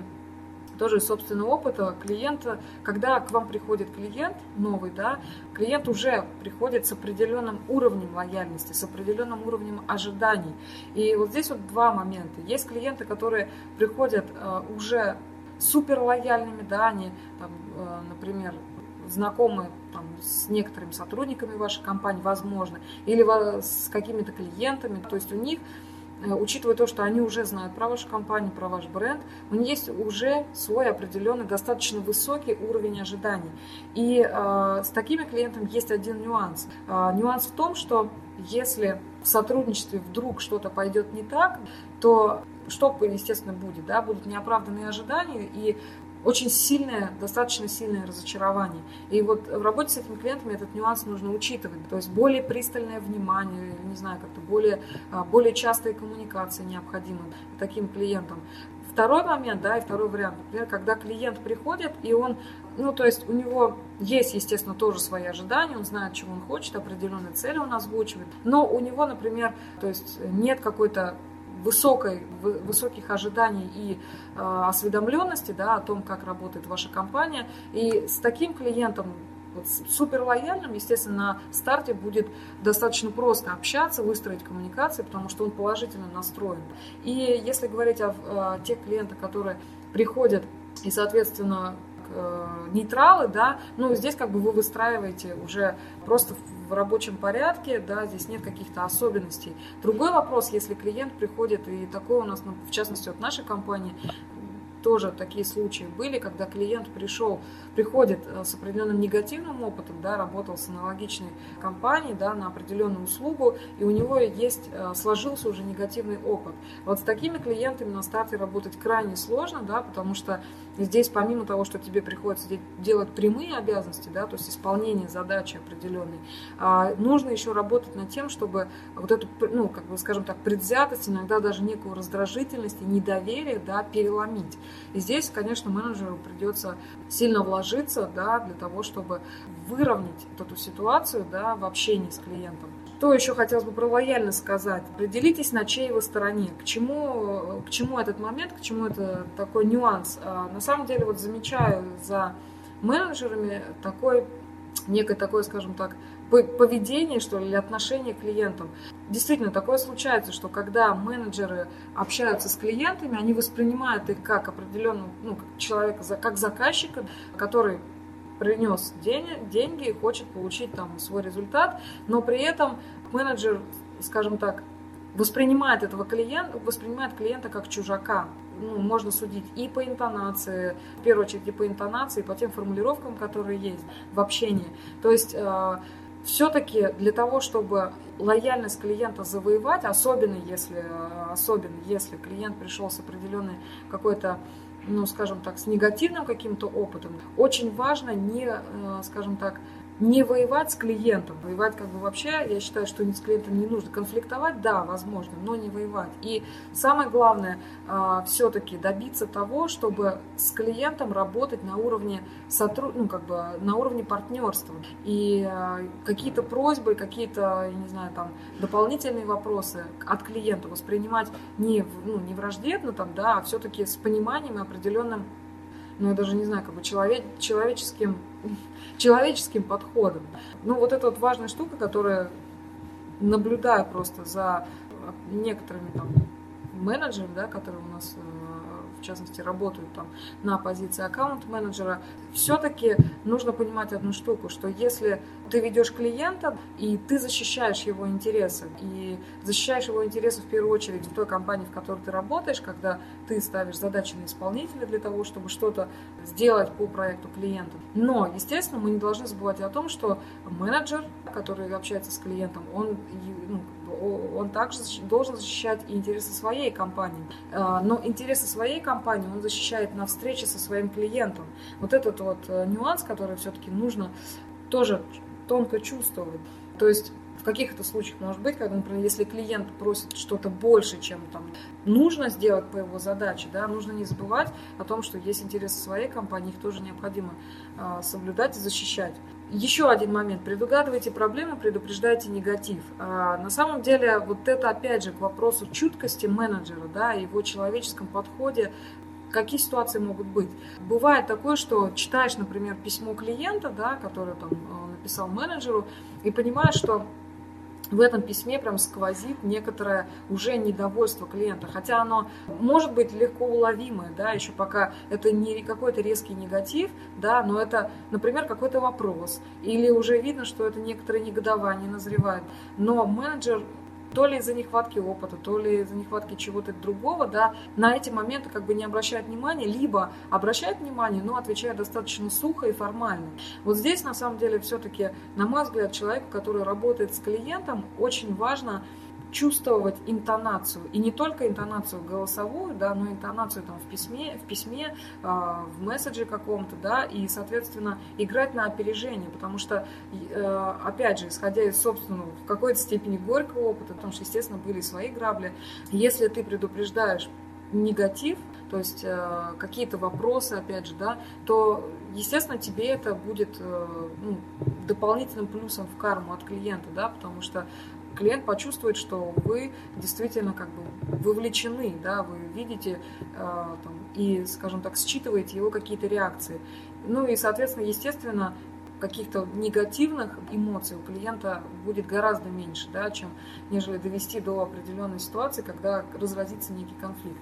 тоже из собственного опыта клиента, когда к вам приходит клиент новый, да, клиент уже приходит с определенным уровнем лояльности, с определенным уровнем ожиданий. И вот здесь вот два момента. Есть клиенты, которые приходят э, уже супер лояльными, да, они, там, э, например, знакомы там, с некоторыми сотрудниками вашей компании, возможно, или с какими-то клиентами, то есть у них э, учитывая то, что они уже знают про вашу компанию, про ваш бренд, у них есть уже свой определенный, достаточно высокий уровень ожиданий. И э, с такими клиентами есть один нюанс. Э, нюанс в том, что если в сотрудничестве вдруг что-то пойдет не так, то что, естественно, будет, да, будут неоправданные ожидания и очень сильное, достаточно сильное разочарование. И вот в работе с этими клиентами этот нюанс нужно учитывать. То есть более пристальное внимание, не знаю, как-то более, а, более частая коммуникация необходима таким клиентам. Второй момент, да, и второй вариант, например, когда клиент приходит, и он, ну, то есть у него есть, естественно, тоже свои ожидания, он знает, чего он хочет, определенные цели он озвучивает, но у него, например, то есть нет какой-то высокой, высоких ожиданий и э, осведомленности да, о том, как работает ваша компания. И с таким клиентом Вот супер лояльным, естественно, на старте будет достаточно просто общаться, выстроить коммуникации, потому что он положительно настроен. И если говорить о, о тех клиентах, которые приходят и, соответственно, нейтралы, да, ну, здесь как бы вы выстраиваете уже просто в рабочем порядке, да, здесь нет каких-то особенностей. Другой вопрос, если клиент приходит, и такое у нас, ну, в частности, от нашей компании, тоже такие случаи были, когда клиент пришел, приходит э, с определенным негативным опытом, да, работал с аналогичной компанией да, на определенную услугу, и у него есть, э, сложился уже негативный опыт. Вот с такими клиентами на старте работать крайне сложно, да, потому что здесь помимо того, что тебе приходится делать прямые обязанности, да, то есть исполнение задачи определенной, а, нужно еще работать над тем, чтобы вот эту, ну, как бы, скажем так, предвзятость, иногда даже некую раздражительность и недоверие, да, переломить. И здесь, конечно, менеджеру придется сильно вложиться да, для того, чтобы выровнять эту ситуацию да, в общении с клиентом. Что еще хотелось бы про лояльность сказать? Определитесь, на чьей вы стороне. К чему, к чему этот момент, к чему это такой нюанс. А, на самом деле, вот замечаю за менеджерами такой, некое такое, скажем так, поведение, что ли, или отношение к клиентам. Действительно, такое случается, что когда менеджеры общаются с клиентами, они воспринимают их как определенного ну, человека, как заказчика, который принес деньги, деньги и хочет получить там свой результат, но при этом менеджер, скажем так, воспринимает этого клиента, воспринимает клиента как чужака. Ну, можно судить и по интонации, в первую очередь и по интонации, и по тем формулировкам, которые есть в общении. То есть э, все-таки для того, чтобы лояльность клиента завоевать, особенно если, особенно если клиент пришел с определенной какой-то ну, скажем так, с негативным каким-то опытом, очень важно не, э, скажем так, не воевать с клиентом. Воевать как бы вообще, я считаю, что с клиентом не нужно. Конфликтовать, да, возможно, но не воевать. И самое главное, а, все-таки добиться того, чтобы с клиентом работать на уровне сотруд... ну, как бы на уровне партнерства. И а, какие-то просьбы, какие-то, не знаю, там, дополнительные вопросы от клиента воспринимать не, ну, не враждебно, там, да, а все-таки с пониманием и определенным ну, я даже не знаю, как бы человек, человеческим, человеческим подходом. Ну, вот это вот важная штука, которая наблюдаю просто за некоторыми там менеджерами, да, которые у нас э, в частности, работают там на позиции аккаунт-менеджера, все-таки нужно понимать одну штуку, что если ты ведешь клиента, и ты защищаешь его интересы, и защищаешь его интересы в первую очередь в той компании, в которой ты работаешь, когда ты ставишь задачи на исполнителя для того, чтобы что-то сделать по проекту клиента. Но, естественно, мы не должны забывать о том, что менеджер, который общается с клиентом, он ну, он также должен защищать и интересы своей компании. А, но интересы своей компании он защищает на встрече со своим клиентом. Вот этот вот э, нюанс, который все-таки нужно тоже тонко чувствовать. То есть в каких-то случаях может быть, когда, например, если клиент просит что-то больше, чем там нужно сделать по его задаче, да, нужно не забывать о том, что есть интересы своей компании, их тоже необходимо э, соблюдать и защищать. Еще один момент. Предугадывайте проблемы, предупреждайте негатив. А, на самом деле, вот это опять же к вопросу чуткости менеджера, да, его человеческом подходе какие ситуации могут быть. Бывает такое, что читаешь, например, письмо клиента, да, которое там э, написал менеджеру, и понимаешь, что в этом письме прям сквозит некоторое уже недовольство клиента, хотя оно может быть легко уловимое, да, еще пока это не какой-то резкий негатив, да, но это, например, какой-то вопрос, или уже видно, что это некоторое негодование назревает, но менеджер то ли из-за нехватки опыта, то ли из-за нехватки чего-то другого, да, на эти моменты как бы не обращает внимания, либо обращает внимание, но отвечает достаточно сухо и формально. Вот здесь, на самом деле, все-таки, на мой взгляд, человеку, который работает с клиентом, очень важно чувствовать интонацию. И не только интонацию голосовую, да, но интонацию там в письме, в, письме э, в месседже каком-то, да, и, соответственно, играть на опережение, потому что, э, опять же, исходя из собственного, в какой-то степени горького опыта, потому что, естественно, были свои грабли, если ты предупреждаешь негатив, то есть э, какие-то вопросы, опять же, да, то, естественно, тебе это будет э, ну, дополнительным плюсом в карму от клиента, да, потому что клиент почувствует, что вы действительно как бы вовлечены, да, вы видите э, там, и, скажем так, считываете его какие-то реакции. Ну и, соответственно, естественно, каких-то негативных эмоций у клиента будет гораздо меньше, да, чем нежели довести до определенной ситуации, когда разразится некий конфликт.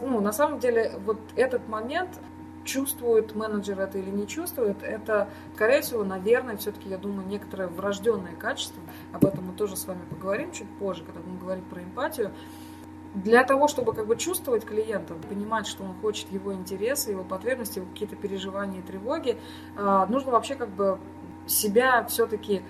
Ну, на самом деле, вот этот момент чувствует менеджер это или не чувствует, это, скорее всего, наверное, все-таки, я думаю, некоторое врожденное качество. Об этом мы тоже с вами поговорим чуть позже, когда будем говорить про эмпатию. Для того, чтобы как бы чувствовать клиента, понимать, что он хочет, его интересы, его потребности, его какие-то переживания и тревоги, а, нужно вообще как бы себя все-таки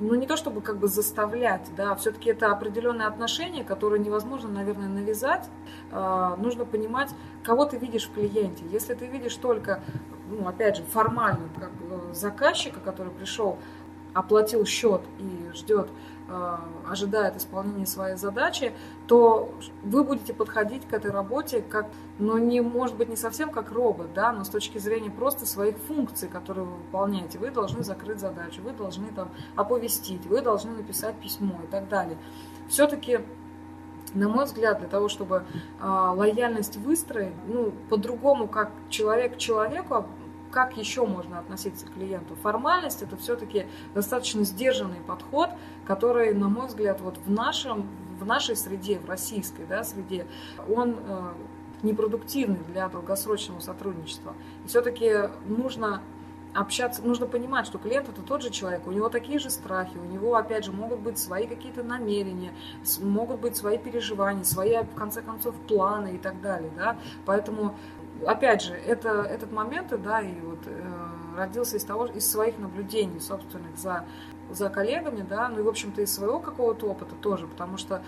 ну не то чтобы как бы заставлять, да, все-таки это определенные отношения, которые невозможно, наверное, навязать. Э, нужно понимать, кого ты видишь в клиенте. Если ты видишь только, ну, опять же, формально как бы заказчика, который пришел, оплатил счет и ждет ожидает исполнения своей задачи, то вы будете подходить к этой работе как, ну, не, может быть, не совсем как робот, да, но с точки зрения просто своих функций, которые вы выполняете. Вы должны закрыть задачу, вы должны там оповестить, вы должны написать письмо и так далее. Все-таки на мой взгляд, для того, чтобы э, лояльность выстроить, ну, по-другому, как человек к человеку как еще можно относиться к клиенту? Формальность это все-таки достаточно сдержанный подход, который, на мой взгляд, вот в, нашем, в нашей среде, в российской да, среде, он э, непродуктивный для долгосрочного сотрудничества. И все-таки нужно общаться, нужно понимать, что клиент это тот же человек, у него такие же страхи, у него, опять же, могут быть свои какие-то намерения, могут быть свои переживания, свои, в конце концов, планы и так далее, да, поэтому опять же, это, этот момент, да, и вот э, родился из того, из своих наблюдений собственных за, за коллегами, да, ну и, в общем-то, из своего какого-то опыта тоже, потому что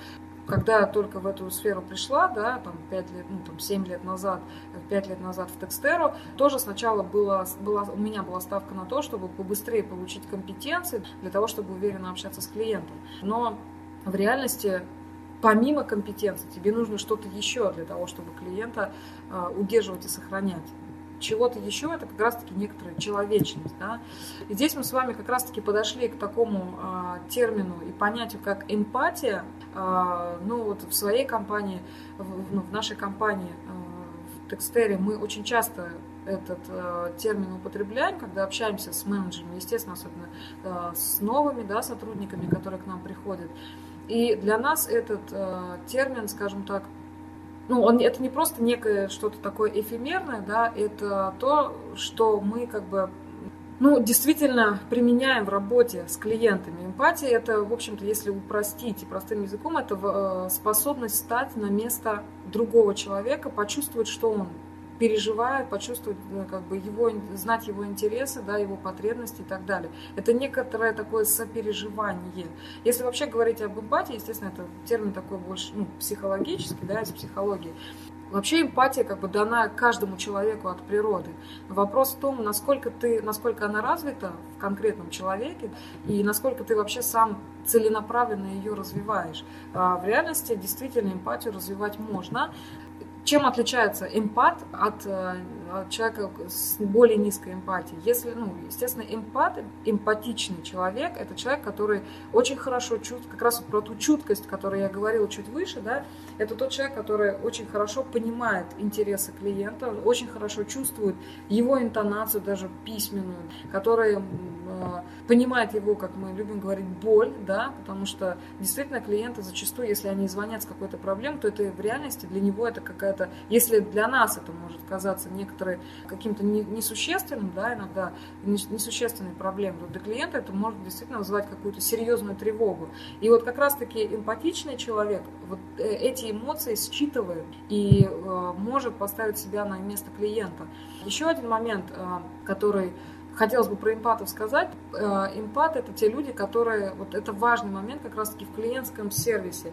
когда я только в эту сферу пришла, да, там, 5 лет, ну, там, 7 лет назад, 5 лет назад в Текстеру, тоже сначала было, была, у меня была ставка на то, чтобы побыстрее получить компетенции для того, чтобы уверенно общаться с клиентом. Но в реальности помимо компетенции тебе нужно что-то еще для того, чтобы клиента а, удерживать и сохранять. Чего-то еще это как раз-таки некоторая человечность. Да? И здесь мы с вами как раз-таки подошли к такому а, термину и понятию, как эмпатия. А, ну вот в своей компании, в, ну, нашей компании в Текстере мы очень часто этот э, термин употребляем, когда общаемся с менеджерами, естественно, особенно э, с новыми да, сотрудниками, которые к нам приходят. И для нас этот э, термин, скажем так, ну, он, это не просто некое что-то такое эфемерное, да, это то, что мы как бы ну, действительно применяем в работе с клиентами. Эмпатия – это, в общем-то, если упростить и простым языком, это э, способность стать на место другого человека, почувствовать, что он переживает, почувствовать, э, как бы его, знать его интересы, да, его потребности и так далее. Это некоторое такое сопереживание. Если вообще говорить об эмпатии, естественно, это термин такой больше ну, психологический, да, из психологии. Вообще эмпатия как бы дана каждому человеку от природы. Вопрос в том, насколько ты, насколько она развита в конкретном человеке и насколько ты вообще сам целенаправленно ее развиваешь. А в реальности действительно эмпатию развивать можно. Чем отличается эмпат от, э, человека с более низкой эмпатией? Если, ну, естественно, эмпат, эмпатичный человек, это человек, который очень хорошо чувствует, как раз про ту чуткость, о которой я говорила чуть выше, да, это тот человек, который очень хорошо понимает интересы клиента, очень хорошо чувствует его интонацию, даже письменную, который э, понимает его, как мы любим говорить, боль, да, потому что действительно клиенты зачастую, если они звонят с какой-то проблемой, то это в реальности для него это какая это, если для нас это может казаться некоторые каким-то несущественным, да, иногда несущественной проблемой, для клиента это может действительно вызывать какую-то серьезную тревогу. И вот как раз-таки эмпатичный человек вот э, эти эмоции считывает и э, может поставить себя на место клиента. Еще один момент, э, который хотелось бы про эмпатов сказать. Эмпат – это те люди, которые… Вот это важный момент как раз-таки в клиентском сервисе.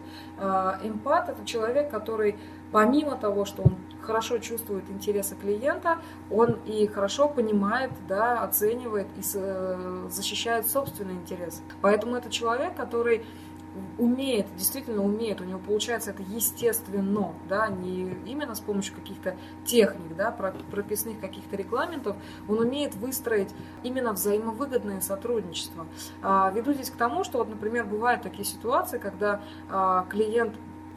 Эмпат – это человек, который помимо того, что он хорошо чувствует интересы клиента, он и хорошо понимает, да, оценивает и э, защищает собственный интерес. Поэтому это человек, который умеет, действительно умеет, у него получается это естественно, да, не именно с помощью каких-то техник, да, прописных каких-то регламентов, он умеет выстроить именно взаимовыгодное сотрудничество. А, веду здесь к тому, что вот, например, бывают такие ситуации, когда а, клиент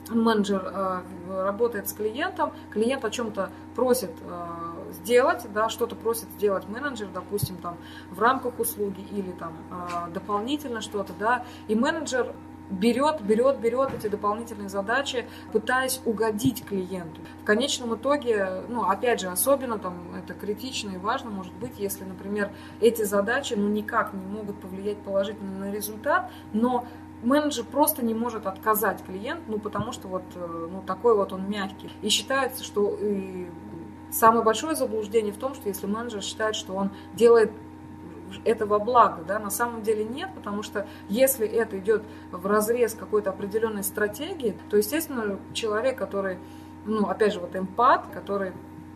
менеджер э, работает с клиентом, клиент о чем-то просит э, сделать, да, что-то просит сделать менеджер, допустим, там в рамках услуги или там э, дополнительно что-то, да, и менеджер берет, берет, берет эти дополнительные задачи, пытаясь угодить клиенту. В конечном итоге, ну, опять же, особенно там это критично и важно может быть, если, например, эти задачи, ну, никак не могут повлиять положительно на результат, но менеджер просто не может отказать клиент, ну, потому что вот э, ну, такой вот он мягкий. И считается, что и самое большое заблуждение в том, что если менеджер считает, что он делает этого блага, да, на самом деле нет, потому что если это идет в разрез какой-то определенной стратегии, то, естественно, человек, который, ну, опять же, вот эмпат, который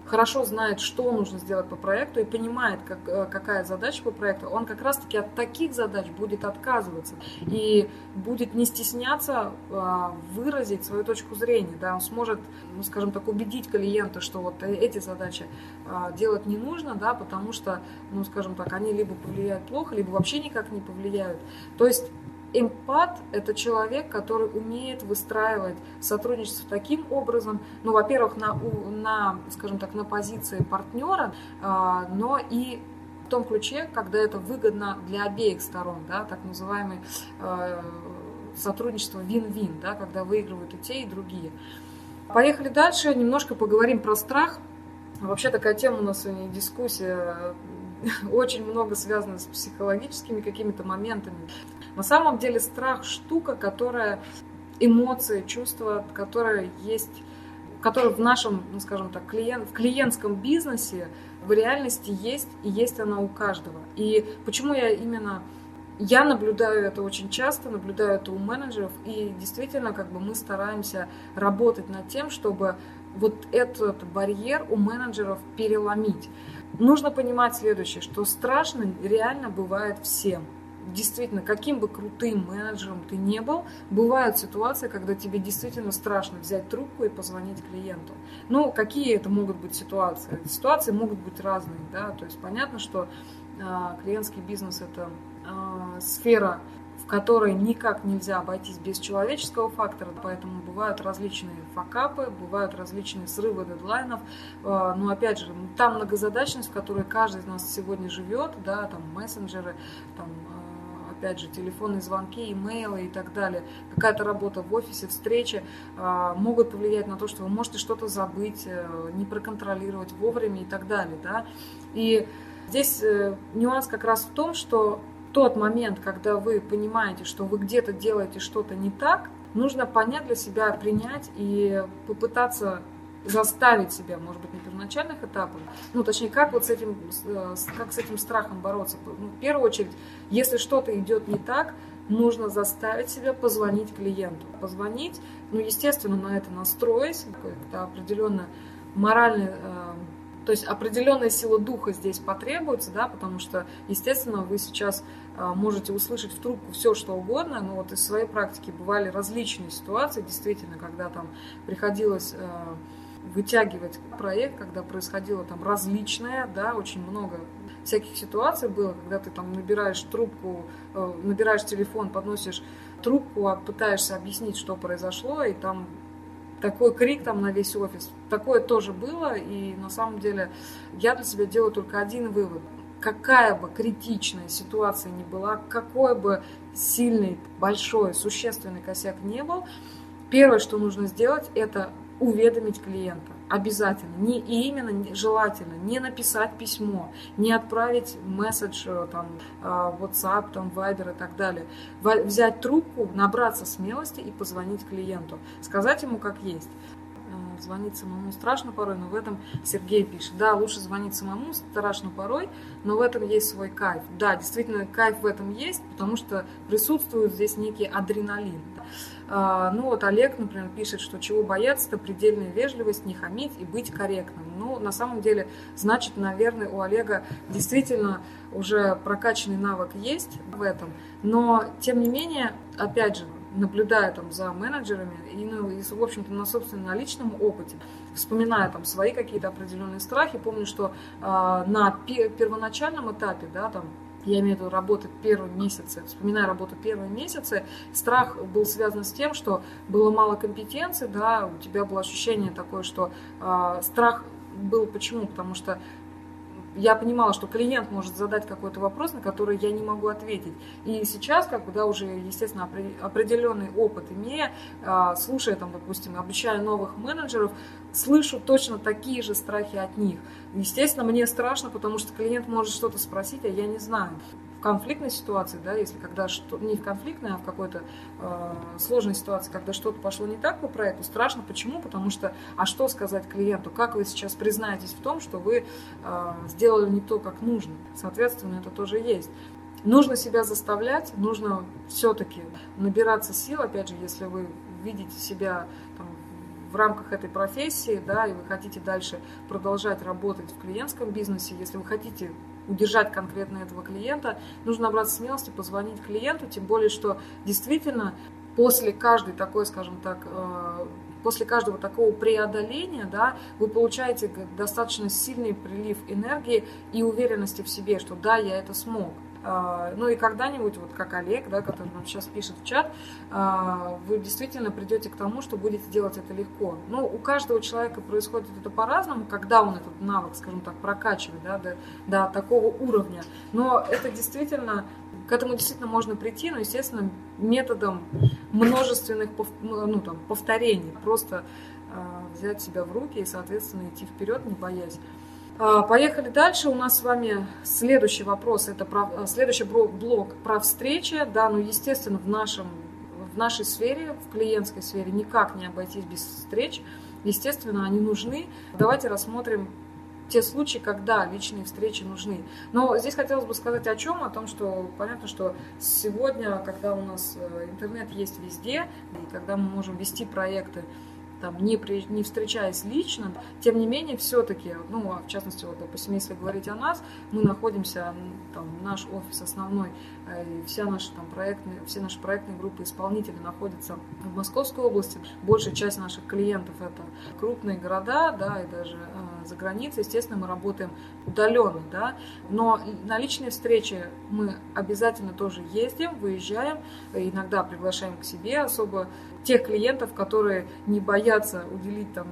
хорошо знает, что нужно сделать по проекту и понимает, как, э, какая задача по проекту, он как раз-таки от таких задач будет отказываться и будет не стесняться а, выразить свою точку зрения. Да, он сможет, ну, скажем так, убедить клиента, что вот э, эти задачи а, делать не нужно, да, потому что, ну, скажем так, они либо повлияют плохо, либо вообще никак не повлияют. То есть Эмпат – это человек, который умеет выстраивать сотрудничество таким образом, ну, во-первых, на, на, скажем так, на позиции партнера, а, но и в том ключе, когда это выгодно для обеих сторон, да, так называемый э, сотрудничество вин-вин, да, когда выигрывают и те, и другие. Поехали дальше, немножко поговорим про страх. Вообще такая тема у нас сегодня дискуссия очень много связано с психологическими какими-то моментами. На самом деле страх штука, которая эмоции, чувства, которые есть, которые в нашем, ну, скажем так, клиент, в клиентском бизнесе в реальности есть, и есть она у каждого. И почему я именно я наблюдаю это очень часто, наблюдаю это у менеджеров, и действительно, как бы мы стараемся работать над тем, чтобы вот этот барьер у менеджеров переломить. Нужно понимать следующее, что страшно реально бывает всем действительно, каким бы крутым менеджером ты не был, бывают ситуации, когда тебе действительно страшно взять трубку и позвонить клиенту. Ну, какие это могут быть ситуации? Ситуации могут быть разные, да, то есть понятно, что э, клиентский бизнес это э, сфера в которой никак нельзя обойтись без человеческого фактора, поэтому бывают различные факапы, бывают различные срывы дедлайнов, а, но опять же, там многозадачность, в которой каждый из нас сегодня живет, да, там мессенджеры, там опять же, телефонные звонки, имейлы и так далее, какая-то работа в офисе, встречи а, могут повлиять на то, что вы можете что-то забыть, э, не проконтролировать вовремя и так далее. Да? И здесь э, нюанс как раз в том, что тот момент, когда вы понимаете, что вы где-то делаете что-то не так, нужно понять для себя, принять и попытаться заставить себя, может быть, на первоначальных этапах, ну, точнее, как вот с этим, э, как с этим страхом бороться. Ну, в первую очередь, если что-то идет не так, нужно заставить себя позвонить клиенту. Позвонить, ну, естественно, на это настроить, это определенно моральный э, то есть определенная сила духа здесь потребуется, да, потому что, естественно, вы сейчас э, можете услышать в трубку все, что угодно, но вот из своей практики бывали различные ситуации, действительно, когда там приходилось вытягивать проект, когда происходило там различное, да, очень много всяких ситуаций было, когда ты там набираешь трубку, э, набираешь телефон, подносишь трубку, а пытаешься объяснить, что произошло, и там такой крик там на весь офис. Такое тоже было, и на самом деле я для себя делаю только один вывод. Какая бы критичная ситуация ни была, какой бы сильный, большой, существенный косяк не был, первое, что нужно сделать, это уведомить клиента. Обязательно. Не, и именно желательно не написать письмо, не отправить месседж, э, там, э, WhatsApp, там, Viber и так далее. Взять трубку, набраться смелости и позвонить клиенту. Сказать ему как есть э, звонить самому страшно порой, но в этом Сергей пишет. Да, лучше звонить самому страшно порой, но в этом есть свой кайф. Да, действительно, кайф в этом есть, потому что присутствует здесь некий адреналин. А, ну вот Олег, например, пишет, что чего бояться, это предельная вежливость, не хамить и быть корректным. Ну, на самом деле, значит, наверное, у Олега действительно уже прокачанный навык есть в этом. Но, тем не менее, опять же, наблюдая там за менеджерами и, ну, и в общем-то, на собственном личном опыте, вспоминая там свои какие-то определенные страхи, помню, что э, на первоначальном этапе, да, там, я имею в виду работы первые месяцы, вспоминая работу первые месяцы, страх был связан с тем, что было мало компетенции, да, у тебя было ощущение такое, что э, страх был почему? Потому что я понимала, что клиент может задать какой-то вопрос, на который я не могу ответить. И сейчас, как бы, да, уже, естественно, определенный опыт имея, а, слушая, там, допустим, обучая новых менеджеров, слышу точно такие же страхи от них. Естественно, мне страшно, потому что клиент может что-то спросить, а я не знаю конфликтной ситуации, да, если когда что не в конфликтной, а в какой-то э, сложной ситуации, когда что-то пошло не так по проекту, страшно. Почему? Потому что, а что сказать клиенту? Как вы сейчас признаетесь в том, что вы э, сделали не то, как нужно? Соответственно, это тоже есть. Нужно себя заставлять, нужно все-таки набираться сил, опять же, если вы видите себя там, в рамках этой профессии, да, и вы хотите дальше продолжать работать в клиентском бизнесе, если вы хотите удержать конкретно этого клиента, нужно набраться смелости, позвонить клиенту, тем более, что действительно после каждой такой, скажем так, э, после каждого такого преодоления, да, вы получаете достаточно сильный прилив энергии и уверенности в себе, что да, я это смог. А, ну и когда-нибудь, вот как Олег, да, который нам сейчас пишет в чат, а, вы действительно придете к тому, что будете делать это легко. Ну, у каждого человека происходит это по-разному, когда он этот навык, скажем так, прокачивает да, до, до такого уровня. Но это действительно к этому действительно можно прийти, но, естественно, методом множественных ну, там, повторений. Просто э, взять себя в руки и, соответственно, идти вперед, не боясь. А, поехали дальше. У нас с вами следующий вопрос. Это про, э, следующий блок про встречи. Да, ну, естественно, в, нашем, в нашей сфере, в клиентской сфере никак не обойтись без встреч. Естественно, они нужны. Давайте рассмотрим те случаи, когда личные встречи нужны. Но здесь хотелось бы сказать о чем? О том, что понятно, что сегодня, когда у нас э, интернет есть везде, и когда мы можем вести проекты там, не, при, не встречаясь лично, тем не менее, все-таки, ну, а в частности, вот, допустим, если говорить о нас, мы находимся, там, наш офис основной, э, вся наша, там, проектные, все наши проектные группы исполнителей находятся в Московской области. Большая часть наших клиентов это крупные города, да, и даже э, за границей. Естественно, мы работаем удаленно, да, но на личные встречи мы обязательно тоже ездим, выезжаем, иногда приглашаем к себе особо тех клиентов, которые не боятся уделить там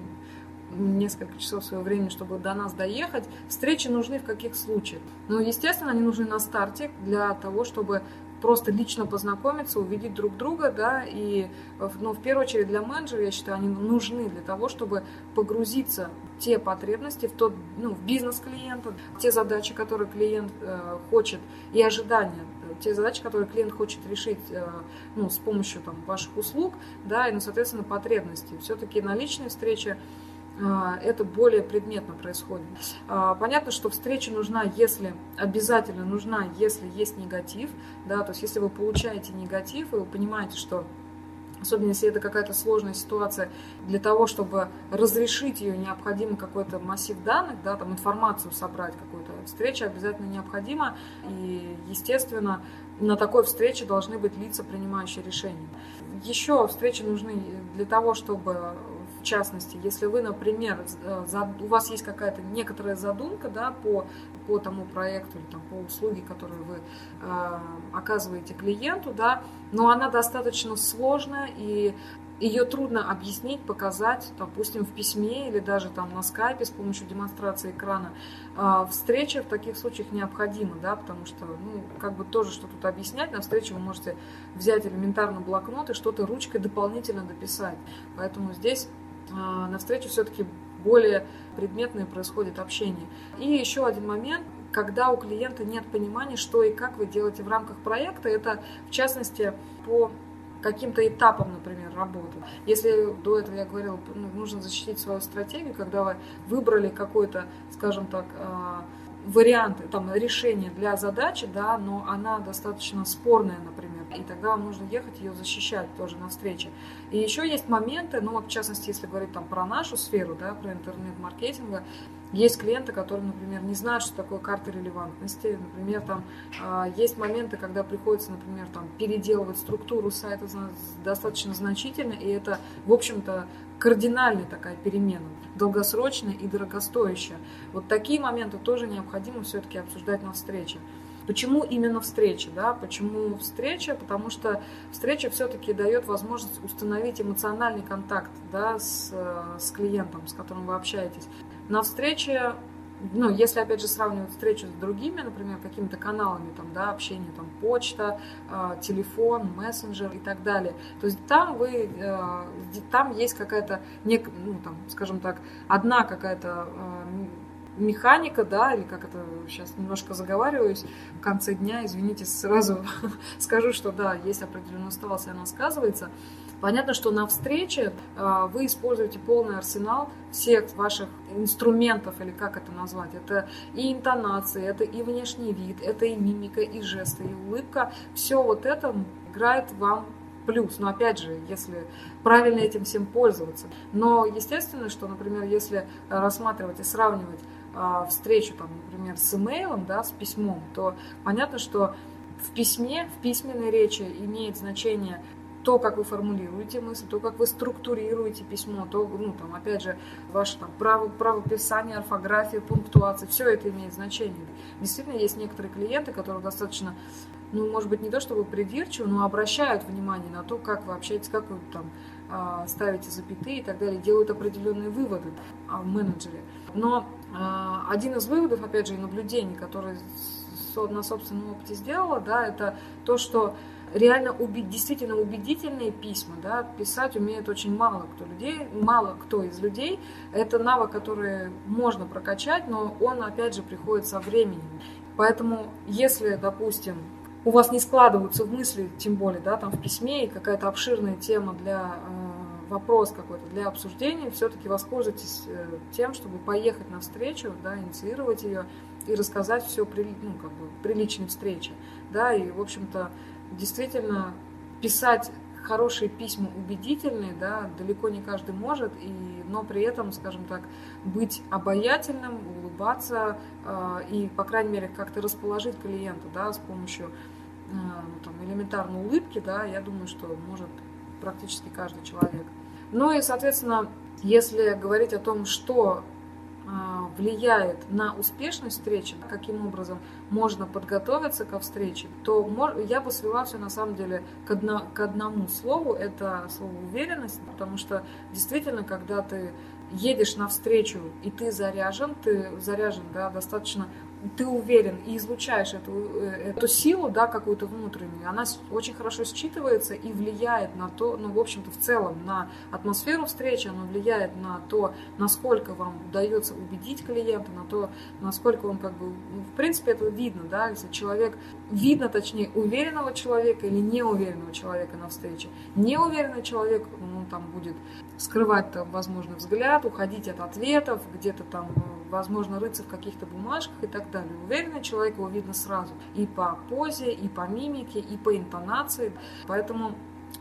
несколько часов своего времени, чтобы до нас доехать. Встречи нужны в каких случаях? Ну, естественно, они нужны на старте для того, чтобы просто лично познакомиться, увидеть друг друга, да, и, ну, в первую очередь для менеджера, я считаю, они нужны для того, чтобы погрузиться в те потребности, в тот, ну, в бизнес клиента, те задачи, которые клиент э, хочет, и ожидания те задачи, которые клиент хочет решить э, ну, с помощью там, ваших услуг, да, и, ну, соответственно, потребностей. Все-таки на личной э, это более предметно происходит. Э, понятно, что встреча нужна, если обязательно нужна, если есть негатив, да, то есть если вы получаете негатив, и вы понимаете, что особенно если это какая-то сложная ситуация, для того, чтобы разрешить ее, необходимо какой-то массив данных, да, там информацию собрать какую-то. Встреча обязательно необходима, и, естественно, на такой встрече должны быть лица, принимающие решения. Еще встречи нужны для того, чтобы частности, если вы, например, у вас есть какая-то некоторая задумка да, по, по тому проекту или там, по услуге, которую вы э, оказываете клиенту, да, но она достаточно сложная и ее трудно объяснить, показать, допустим, в письме или даже там на скайпе с помощью демонстрации экрана. А, встреча в таких случаях необходима, да, потому что, ну, как бы тоже что тут объяснять, на встрече вы можете взять элементарно блокнот и что-то ручкой дополнительно дописать. Поэтому здесь на встрече все-таки более предметное происходит общение. И еще один момент, когда у клиента нет понимания, что и как вы делаете в рамках проекта, это в частности по каким-то этапом, например, работы. Если до этого я говорила, ну, нужно защитить свою стратегию, когда вы выбрали какой-то, скажем так, а, варианты, там, решение для задачи, да, но она достаточно спорная, например, и тогда вам нужно ехать ее защищать тоже на встрече. И еще есть моменты, ну, в частности, если говорить там про нашу сферу, да, про интернет-маркетинга, есть клиенты, которые, например, не знают, что такое карта релевантности. Например, там а, есть моменты, когда приходится, например, там переделывать структуру сайта достаточно значительно, и это, в общем-то, кардинальная такая перемена, долгосрочная и дорогостоящая. Вот такие моменты тоже необходимо все-таки обсуждать на встрече. Почему именно встреча? Да? Почему встреча? Потому что встреча все-таки дает возможность установить эмоциональный контакт да, с, с клиентом, с которым вы общаетесь. На встрече ну, если, опять же, сравнивать встречу с другими, например, какими-то каналами там, да, общения, там, почта, э, телефон, мессенджер и так далее, то есть там вы, э, там есть какая-то, нек, ну, там, скажем так, одна какая-то э, механика, да, или как это сейчас немножко заговариваюсь в конце дня, извините, сразу скажу, что да, есть определенная усталость, и она сказывается. Понятно, что на встрече э, вы используете полный арсенал всех ваших инструментов, или как это назвать. Это и интонации, это и внешний вид, это и мимика, и жесты, и улыбка. Все вот это играет вам плюс. Но опять же, если правильно этим всем пользоваться. Но естественно, что, например, если рассматривать и сравнивать а, встречу, там, например, с имейлом, да, с письмом, то понятно, что в письме, в письменной речи имеет значение то, как вы формулируете мысль, то, как вы структурируете письмо, то, ну, там, опять же, ваше там, право, правописание, орфография, пунктуация, все это имеет значение. Действительно, есть некоторые клиенты, которые достаточно, ну, может быть, не то чтобы придирчивы, но обращают внимание на то, как вы общаетесь, как вы там а, ставите запятые и так далее, делают определенные выводы в менеджере. Но а, один из выводов, опять же, и наблюдений, которые на собственном опыте сделала, да, это то, что реально убед, действительно убедительные письма, да, писать умеет очень мало кто людей, мало кто из людей. Это навык, который можно прокачать, но он, опять же, приходит со временем. Поэтому, если, допустим, у вас не складываются в мысли, тем более, да, там в письме и какая-то обширная тема для э, вопрос какой-то для обсуждения, все-таки воспользуйтесь э, тем, чтобы поехать на встречу, да, инициировать ее и рассказать все при, ну, как бы, при личной встрече, да, и, в общем-то, действительно писать хорошие письма убедительные, да, далеко не каждый может, и, но при этом, скажем так, быть обаятельным, улыбаться э, и, по крайней мере, как-то расположить клиента, да, с помощью э, ну, там, элементарной улыбки, да, я думаю, что может практически каждый человек. Ну и, соответственно, если говорить о том, что а, влияет на успешность встречи, каким образом можно подготовиться ко встрече, то я бы свела все на самом деле к, одно, к одному слову, это слово уверенность, потому что действительно, когда ты едешь навстречу и ты заряжен, ты заряжен да, достаточно ты уверен и излучаешь эту, э, эту силу, да, какую-то внутреннюю, она очень хорошо считывается и влияет на то, ну, в общем-то, в целом на атмосферу встречи, она влияет на то, насколько вам удается убедить клиента, на то, насколько он как бы, ну, в принципе, это видно, да, если человек, видно, точнее, уверенного человека или неуверенного человека на встрече. Неуверенный человек, он там будет скрывать, там, возможно, взгляд, уходить от ответов, где-то там, возможно, рыться в каких-то бумажках и так далее. Уверенный человек его видно сразу и по позе, и по мимике, и по интонации. Поэтому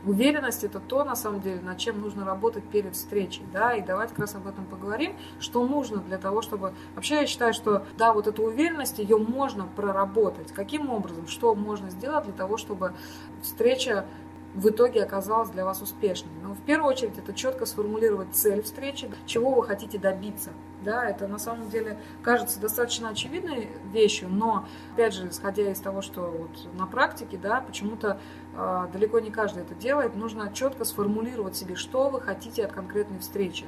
Уверенность это то, на самом деле, над чем нужно работать перед встречей, да, и давайте как раз об этом поговорим, что нужно для того, чтобы... Вообще я считаю, что, да, вот эту уверенность, ее можно проработать. Каким образом? Что можно сделать для того, чтобы встреча в итоге оказалась для вас успешной. Но в первую очередь это четко сформулировать цель встречи, чего вы хотите добиться. Да, это на самом деле кажется достаточно очевидной вещью, но, опять же, исходя из того, что вот на практике, да, почему-то э, далеко не каждый это делает, нужно четко сформулировать себе, что вы хотите от конкретной встречи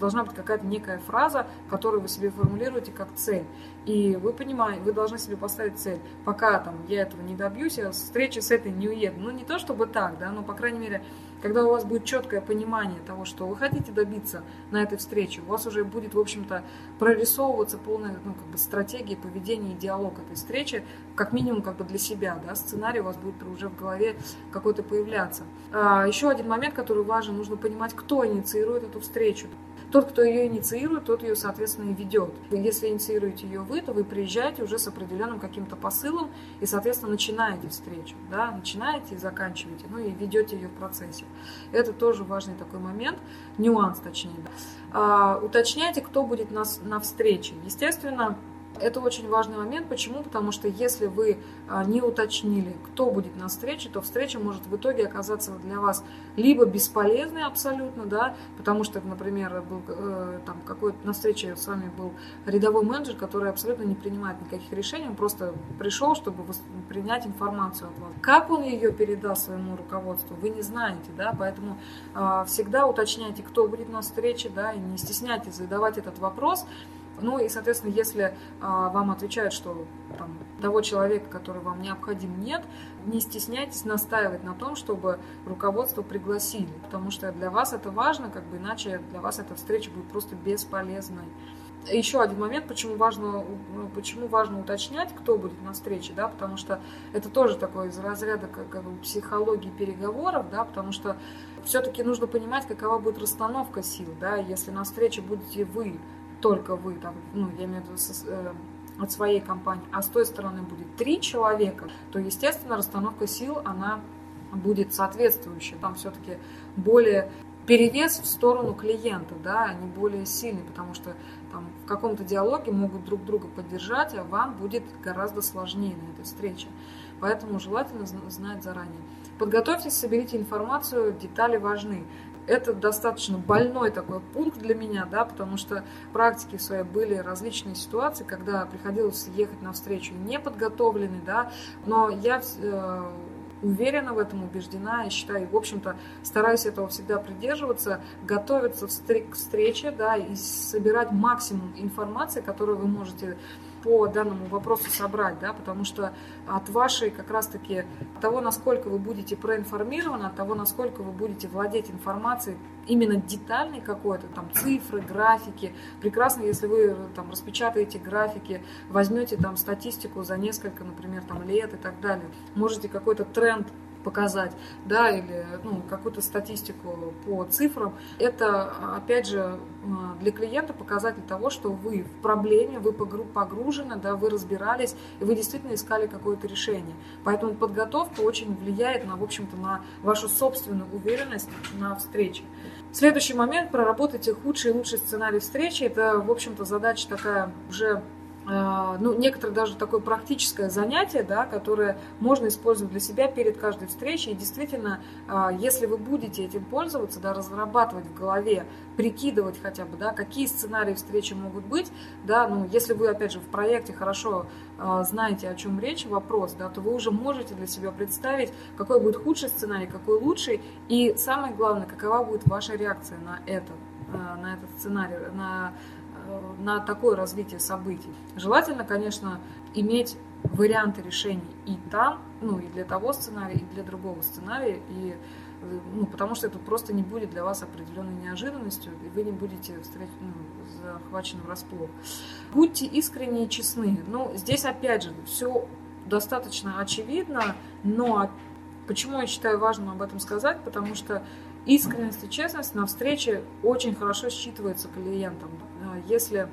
должна быть какая-то некая фраза, которую вы себе формулируете как цель. И вы понимаете, вы должны себе поставить цель. Пока там я этого не добьюсь, я встречи с этой не уеду. Ну, не то чтобы так, да, но, по крайней мере, когда у вас будет четкое понимание того, что вы хотите добиться на этой встрече, у вас уже будет, в общем-то, прорисовываться полная ну, как бы стратегия поведения и диалог этой встречи, как минимум как бы для себя, да, сценарий у вас будет уже в голове какой-то появляться. А, еще один момент, который важен, нужно понимать, кто инициирует эту встречу. Тот, кто ее инициирует, тот ее, соответственно, и ведет. Если инициируете ее вы, то вы приезжаете уже с определенным каким-то посылом и, соответственно, начинаете встречу. Да? Начинаете и заканчиваете, ну и ведете ее в процессе. Это тоже важный такой момент, нюанс точнее. А, уточняйте, кто будет на, на встрече. Естественно, Это очень важный момент. Почему? Потому что если вы а, не уточнили, кто будет на встрече, то встреча может в итоге оказаться для вас либо бесполезной абсолютно, да, потому что, например, был э, там какой-то на встрече с вами был рядовой менеджер, который абсолютно не принимает никаких решений, он просто пришел, чтобы принять информацию от вас. Как он ее передал своему руководству, вы не знаете, да, поэтому э, всегда уточняйте, кто будет на встрече, да, и не стесняйтесь задавать этот вопрос, ну и, соответственно, если а, вам отвечают, что там, того человека, который вам необходим, нет, не стесняйтесь настаивать на том, чтобы руководство пригласили, потому что для вас это важно, как бы иначе для вас эта встреча будет просто бесполезной. Еще один момент, почему важно, ну, почему важно уточнять, кто будет на встрече, да, потому что это тоже такое из разряда как, как психологии переговоров, да, потому что все-таки нужно понимать, какова будет расстановка сил, да, если на встрече будете вы, только вы, там, ну, я имею в виду со, э, от своей компании, а с той стороны будет три человека, то, естественно, расстановка сил, она будет соответствующая. Там все-таки более перевес в сторону клиента, да, они более сильные, потому что там в каком-то диалоге могут друг друга поддержать, а вам будет гораздо сложнее на этой встрече. Поэтому желательно знать заранее. Подготовьтесь, соберите информацию, детали важны это достаточно больной такой пункт для меня, да, потому что в практике своей были различные ситуации, когда приходилось ехать на встречу неподготовленный, да, но я э, уверена в этом, убеждена и считаю, в общем-то, стараюсь этого всегда придерживаться, готовиться к встрече, да, и собирать максимум информации, которую вы можете по данному вопросу собрать, да, потому что от вашей как раз-таки того, насколько вы будете проинформированы, от того, насколько вы будете владеть информацией, именно детальной какой-то, там цифры, графики. Прекрасно, если вы там распечатаете графики, возьмете там статистику за несколько, например, там лет и так далее. Можете какой-то тренд показать, да, или ну, какую-то статистику по цифрам, это, опять же, для клиента показатель того, что вы в проблеме, вы погружены, да, вы разбирались, и вы действительно искали какое-то решение. Поэтому подготовка очень влияет на, в общем-то, на вашу собственную уверенность на встрече. Следующий момент, проработайте худший и лучший сценарий встречи. Это, в общем-то, задача такая уже ну, некоторое даже такое практическое занятие, да, которое можно использовать для себя перед каждой встречей. И действительно, э, если вы будете этим пользоваться, да, разрабатывать в голове, прикидывать хотя бы, да, какие сценарии встречи могут быть, да, ну, если вы, опять же, в проекте хорошо э, знаете, о чем речь, вопрос, да, то вы уже можете для себя представить, какой будет худший сценарий, какой лучший, и самое главное, какова будет ваша реакция на это, на этот сценарий, на на такое развитие событий. Желательно, конечно, иметь варианты решений и там, ну и для того сценария, и для другого сценария, и э, ну, потому что это просто не будет для вас определенной неожиданностью, и вы не будете встреч, ну, захвачены врасплох. Будьте искренне и честны. Ну, здесь опять же все достаточно очевидно, но почему я считаю важным об этом сказать, потому что искренность и честность на встрече очень хорошо считывается клиентом. Э, если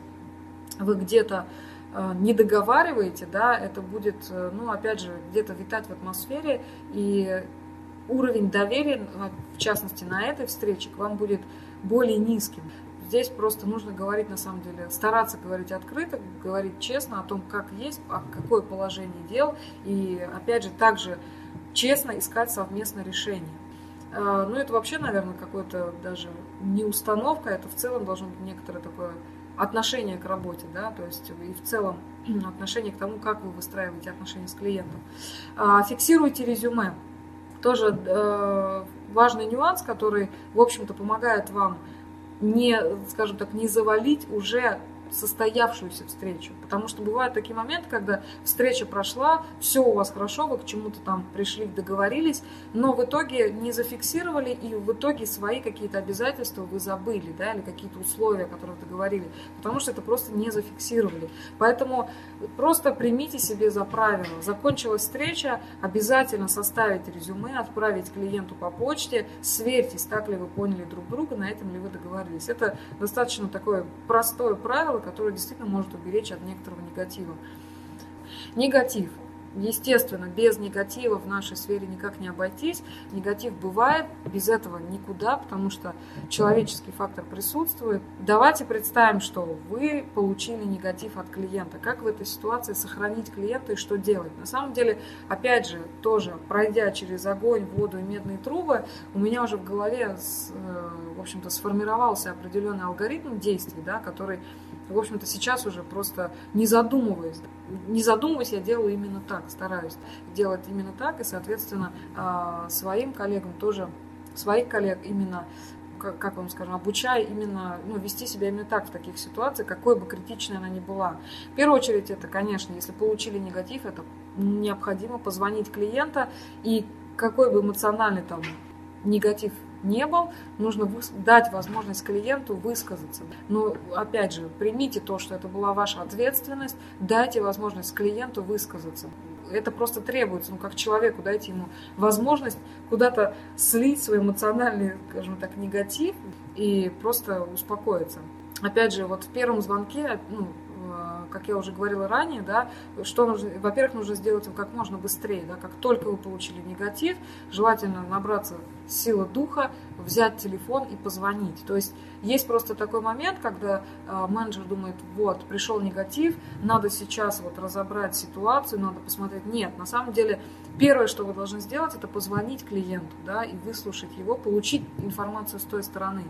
вы где-то э, не договариваете, да, это будет, э, ну, опять же, где-то витать в атмосфере, и уровень доверия, в частности, на этой встрече, к вам будет более низким. Здесь просто нужно говорить, на самом деле, стараться говорить открыто, говорить честно о том, как есть, а какое положение дел, и, опять же, также честно искать совместное решение. А, ну, это вообще, наверное, какое-то даже не установка, это в целом должно быть некоторое такое отношение к работе, да, то есть и в целом отношение к тому, как вы выстраиваете отношения с клиентом. А, фиксируйте резюме. Тоже э, важный нюанс, который, в общем-то, помогает вам не, скажем так, не завалить уже состоявшуюся встречу. Потому что бывают такие моменты, когда встреча прошла, все у вас хорошо, вы к чему-то там пришли, договорились, но в итоге не зафиксировали, и в итоге свои какие-то обязательства вы забыли, да, или какие-то условия, которые договорили, потому что это просто не зафиксировали. Поэтому просто примите себе за правило. Закончилась встреча, обязательно составить резюме, отправить клиенту по почте, сверьтесь, так ли вы поняли друг друга, на этом ли вы договорились. Это достаточно такое простое правило, которое действительно может уберечь от некоторого негатива. Негатив. Естественно, без негатива в нашей сфере никак не обойтись. Негатив бывает, без этого никуда, потому что человеческий фактор присутствует. Давайте представим, что вы получили негатив от клиента. Как в этой ситуации сохранить клиента и что делать? На самом деле, опять же, тоже пройдя через огонь, воду и медные трубы, у меня уже в голове, э, в общем-то, сформировался определенный алгоритм действий, да, который в общем-то, сейчас уже просто не задумываясь, не задумываясь, я делаю именно так, стараюсь делать именно так, и, соответственно, а, своим коллегам тоже, своих коллег именно как вам скажем, обучая именно, ну, вести себя именно так в таких ситуациях, какой бы критичной она ни была. В первую очередь, это, конечно, если получили негатив, это необходимо позвонить клиента. И какой бы эмоциональный там негатив не был, нужно дать возможность клиенту высказаться. Но, опять же, примите то, что это была ваша ответственность, дайте возможность клиенту высказаться. Это просто требуется, ну, как человеку, дайте ему возможность куда-то слить свой эмоциональный, скажем так, негатив и просто успокоиться. Опять же, вот в первом звонке, ну, как я уже говорила ранее, да, что нужно, во-первых, нужно сделать его как можно быстрее, да, как только вы получили негатив, желательно набраться силы духа, взять телефон и позвонить. То есть есть просто такой момент, когда э, менеджер думает, вот, пришел негатив, надо сейчас вот разобрать ситуацию, надо посмотреть. Нет, на самом деле первое, что вы должны сделать, это позвонить клиенту, да, и выслушать его, получить информацию с той стороны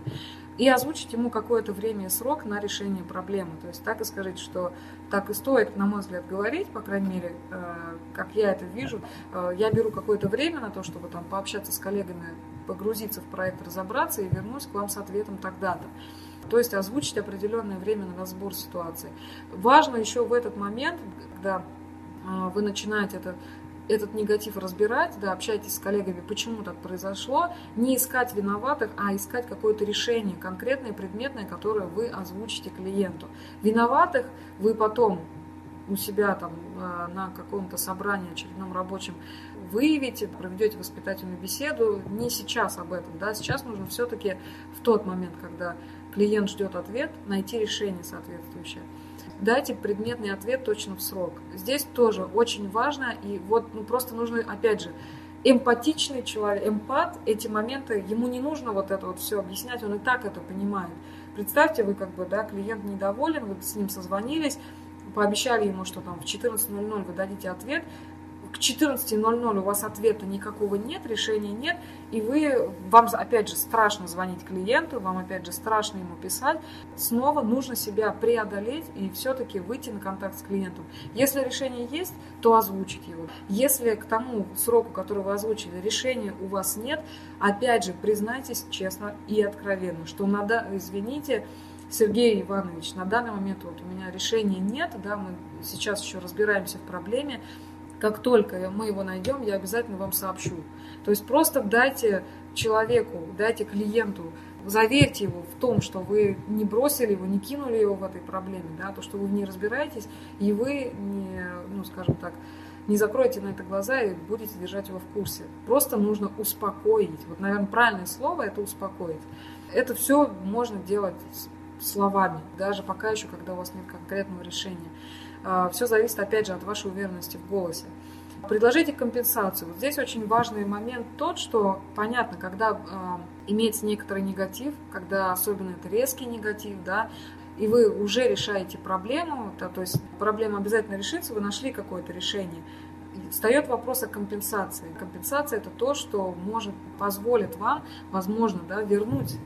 и озвучить ему какое-то время и срок на решение проблемы. То есть так и скажите, что так и стоит, на мой взгляд, говорить, по крайней мере, э, как я это вижу. Э, я беру какое-то время на то, чтобы там пообщаться с коллегами, погрузиться в проект, разобраться и вернусь к вам с ответом тогда-то. То есть озвучить определенное время на разбор ситуации. Важно еще в этот момент, когда э, вы начинаете это этот негатив разбирать, да, общайтесь с коллегами, почему так произошло, не искать виноватых, а искать какое-то решение конкретное, предметное, которое вы озвучите клиенту. Виноватых вы потом у себя там э, на каком-то собрании очередном рабочем выявите, проведете воспитательную беседу. Не сейчас об этом, да, сейчас нужно все-таки в тот момент, когда клиент ждет ответ, найти решение соответствующее дайте предметный ответ точно в срок. Здесь тоже очень важно, и вот ну, просто нужно, опять же, эмпатичный человек, эмпат, эти моменты, ему не нужно вот это вот все объяснять, он и так это понимает. Представьте, вы как бы, да, клиент недоволен, вы с ним созвонились, пообещали ему, что там в 14.00 вы дадите ответ, к 14.00 у вас ответа никакого нет, решения нет, и вы, вам опять же страшно звонить клиенту, вам опять же страшно ему писать, снова нужно себя преодолеть и все-таки выйти на контакт с клиентом. Если решение есть, то озвучить его. Если к тому сроку, который вы озвучили, решения у вас нет, опять же признайтесь честно и откровенно, что надо, извините, Сергей Иванович, на данный момент вот у меня решения нет, да, мы сейчас еще разбираемся в проблеме, как только мы его найдем, я обязательно вам сообщу. То есть просто дайте человеку, дайте клиенту, заверьте его в том, что вы не бросили его, не кинули его в этой проблеме, да, то, что вы в ней разбираетесь, и вы не, ну, скажем так, не закроете на это глаза и будете держать его в курсе. Просто нужно успокоить. Вот, наверное, правильное слово – это успокоить. Это все можно делать словами, даже пока еще, когда у вас нет конкретного решения. А, Все зависит, опять же, от вашей уверенности в голосе. Предложите компенсацию. Вот здесь очень важный момент тот, что понятно, когда э, имеется некоторый негатив, когда особенно это резкий негатив, да, и вы уже решаете проблему, то, то есть проблема обязательно решится, вы нашли какое-то решение. Встает вопрос о компенсации. Компенсация это то, что может позволит вам, возможно, да, вернуть э,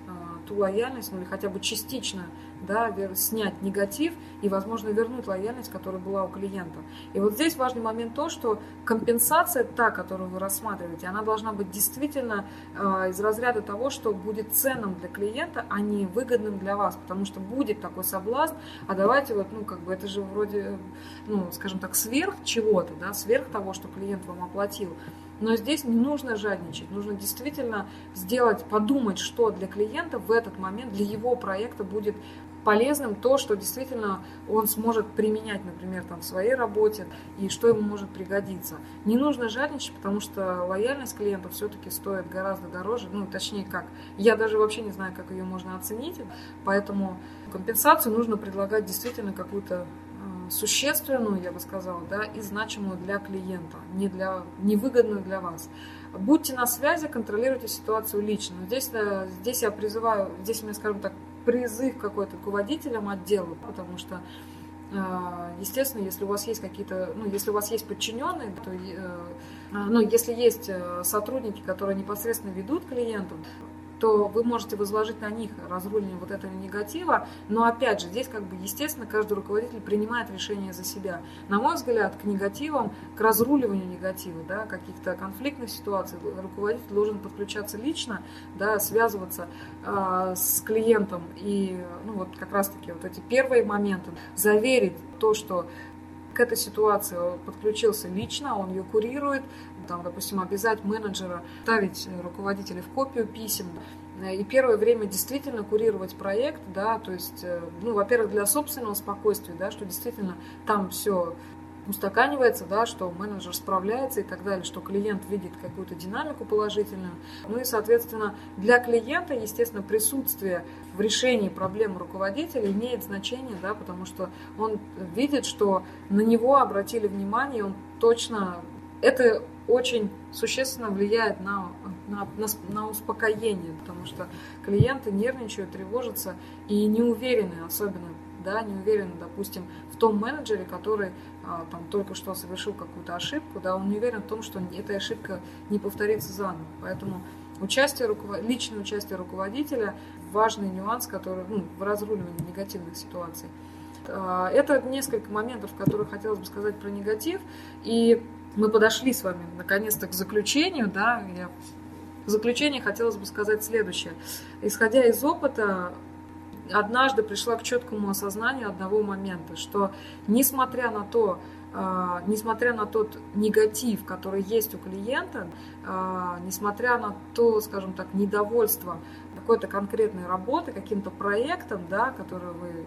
ту лояльность, ну или хотя бы частично да, снять негатив и, возможно, вернуть лояльность, которая была у клиента. И вот здесь важный момент то, что компенсация, та, которую вы рассматриваете, она должна быть действительно э, из разряда того, что будет ценным для клиента, а не выгодным для вас, потому что будет такой соблазн, а давайте вот, ну, как бы это же вроде, ну, скажем так, сверх чего-то, да, сверх того, что клиент вам оплатил. Но здесь не нужно жадничать, нужно действительно сделать, подумать, что для клиента в этот момент, для его проекта будет полезным то, что действительно он сможет применять, например, там, в своей работе и что ему может пригодиться. Не нужно жадничать, потому что лояльность клиента все-таки стоит гораздо дороже, ну, точнее как. Я даже вообще не знаю, как ее можно оценить, поэтому компенсацию нужно предлагать действительно какую-то э, существенную, я бы сказала, да, и значимую для клиента, не для, невыгодную для вас. Будьте на связи, контролируйте ситуацию лично. Здесь, э, здесь я призываю, здесь меня, скажем так, призыв какой-то к руководителям отдела, потому что э, Естественно, если у вас есть какие-то, ну, если у вас есть подчиненные, то, э, ну, если есть сотрудники, которые непосредственно ведут клиентов, то вы можете возложить на них разруливание вот этого негатива. Но опять же, здесь как бы естественно каждый руководитель принимает решение за себя. На мой взгляд, к негативам, к разруливанию негатива, да, каких-то конфликтных ситуаций руководитель должен подключаться лично, да, связываться э, с клиентом и ну, вот как раз-таки вот эти первые моменты, заверить то, что к этой ситуации подключился лично, он ее курирует, там, допустим, обязать менеджера ставить руководителя в копию писем, и первое время действительно курировать проект, да, то есть, э, ну, во-первых, для собственного спокойствия, да, что действительно там все устаканивается, да, что менеджер справляется и так далее, что клиент видит какую-то динамику положительную. Ну и, соответственно, для клиента, естественно, присутствие в решении проблемы руководителя имеет значение, да, потому что он видит, что на него обратили внимание, он точно... Это очень существенно влияет на, на, на, на успокоение, потому что клиенты нервничают, тревожатся и не уверены, особенно, да, не уверены, допустим, в том менеджере, который а, там только что совершил какую-то ошибку, да, он не уверен в том, что эта ошибка не повторится заново. Поэтому участие, личное участие руководителя – важный нюанс, который ну, в разруливании негативных ситуаций. А, это несколько моментов, которые хотелось бы сказать про негатив. И мы подошли с вами наконец-то к заключению. Да, я... В заключение хотелось бы сказать следующее. Исходя из опыта, однажды пришла к четкому осознанию одного момента, что несмотря на то, Uh, несмотря на тот негатив, который есть у клиента, uh, несмотря на то, скажем так, недовольство какой-то конкретной работы, каким-то проектом, да, который вы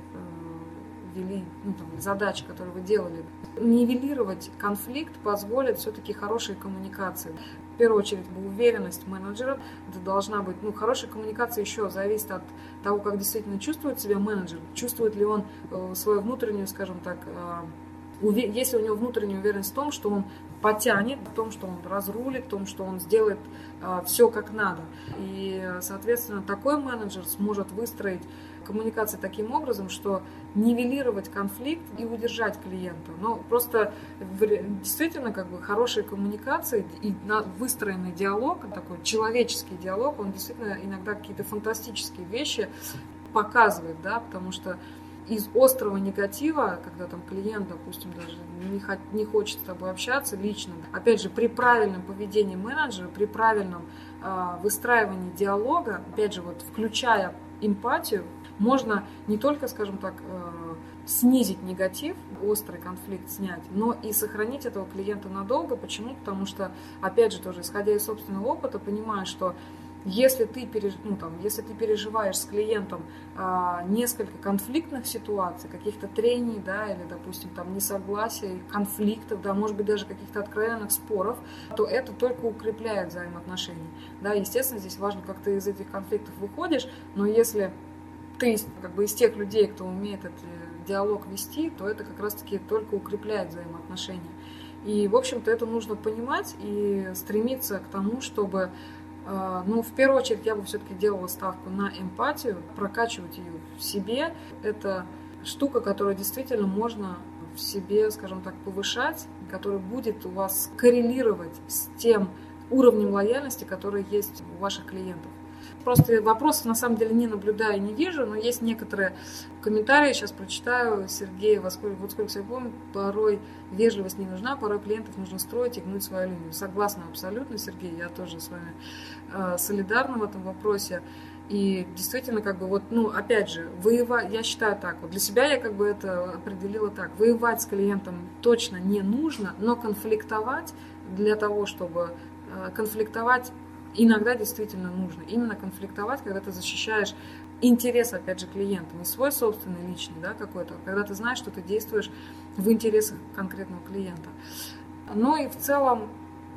uh, вели, ну, там, задачи, которые вы делали, нивелировать конфликт позволит все-таки хорошей коммуникации в первую очередь уверенность менеджера. Это должна быть, ну, хорошая коммуникация еще зависит от того, как действительно чувствует себя менеджер, чувствует ли он э, свою внутреннюю, скажем так, э, если у него внутренняя уверенность в том, что он потянет, в том, что он разрулит, в том, что он сделает э, все как надо. И, соответственно, такой менеджер сможет выстроить коммуникации таким образом, что нивелировать конфликт и удержать клиента. Но просто действительно как бы хорошая коммуникация и выстроенный диалог, такой человеческий диалог, он действительно иногда какие-то фантастические вещи показывает, да, потому что из острого негатива, когда там клиент, допустим, даже не, хот, не хочет с тобой общаться лично, опять же, при правильном поведении менеджера, при правильном э, выстраивании диалога, опять же, вот включая эмпатию, можно не только, скажем так, э, снизить негатив, острый конфликт снять, но и сохранить этого клиента надолго. Почему? Потому что, опять же, тоже исходя из собственного опыта, понимаю, что если ты, переж... ну, там, если ты переживаешь с клиентом а, несколько конфликтных ситуаций, каких-то трений, да, или, допустим, там, несогласий, конфликтов, да, может быть, даже каких-то откровенных споров, то это только укрепляет взаимоотношения. Да, естественно, здесь важно, как ты из этих конфликтов выходишь, но если ты как бы из тех людей, кто умеет этот диалог вести, то это как раз-таки только укрепляет взаимоотношения. И, в общем-то, это нужно понимать и стремиться к тому, чтобы, э, ну, в первую очередь, я бы все-таки делала ставку на эмпатию, прокачивать ее в себе. Это штука, которую действительно можно в себе, скажем так, повышать, которая будет у вас коррелировать с тем уровнем лояльности, который есть у ваших клиентов. Просто вопросов на самом деле не наблюдаю, не вижу, но есть некоторые комментарии, сейчас прочитаю. Сергей, вот сколько, я помню, порой вежливость не нужна, порой клиентов нужно строить и гнуть свою линию. Согласна абсолютно, Сергей, я тоже с вами э, солидарна в этом вопросе. И действительно, как бы вот, ну, опять же, воевать, я считаю так, вот для себя я как бы это определила так, воевать с клиентом точно не нужно, но конфликтовать для того, чтобы э, конфликтовать иногда действительно нужно именно конфликтовать, когда ты защищаешь интерес, опять же, клиента, не свой собственный личный, да, какой-то, а когда ты знаешь, что ты действуешь в интересах конкретного клиента. Ну и в целом,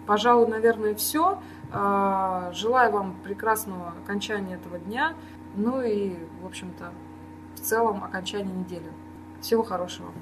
пожалуй, наверное, все. А, желаю вам прекрасного окончания этого дня, ну и, в общем-то, в целом окончания недели. Всего хорошего.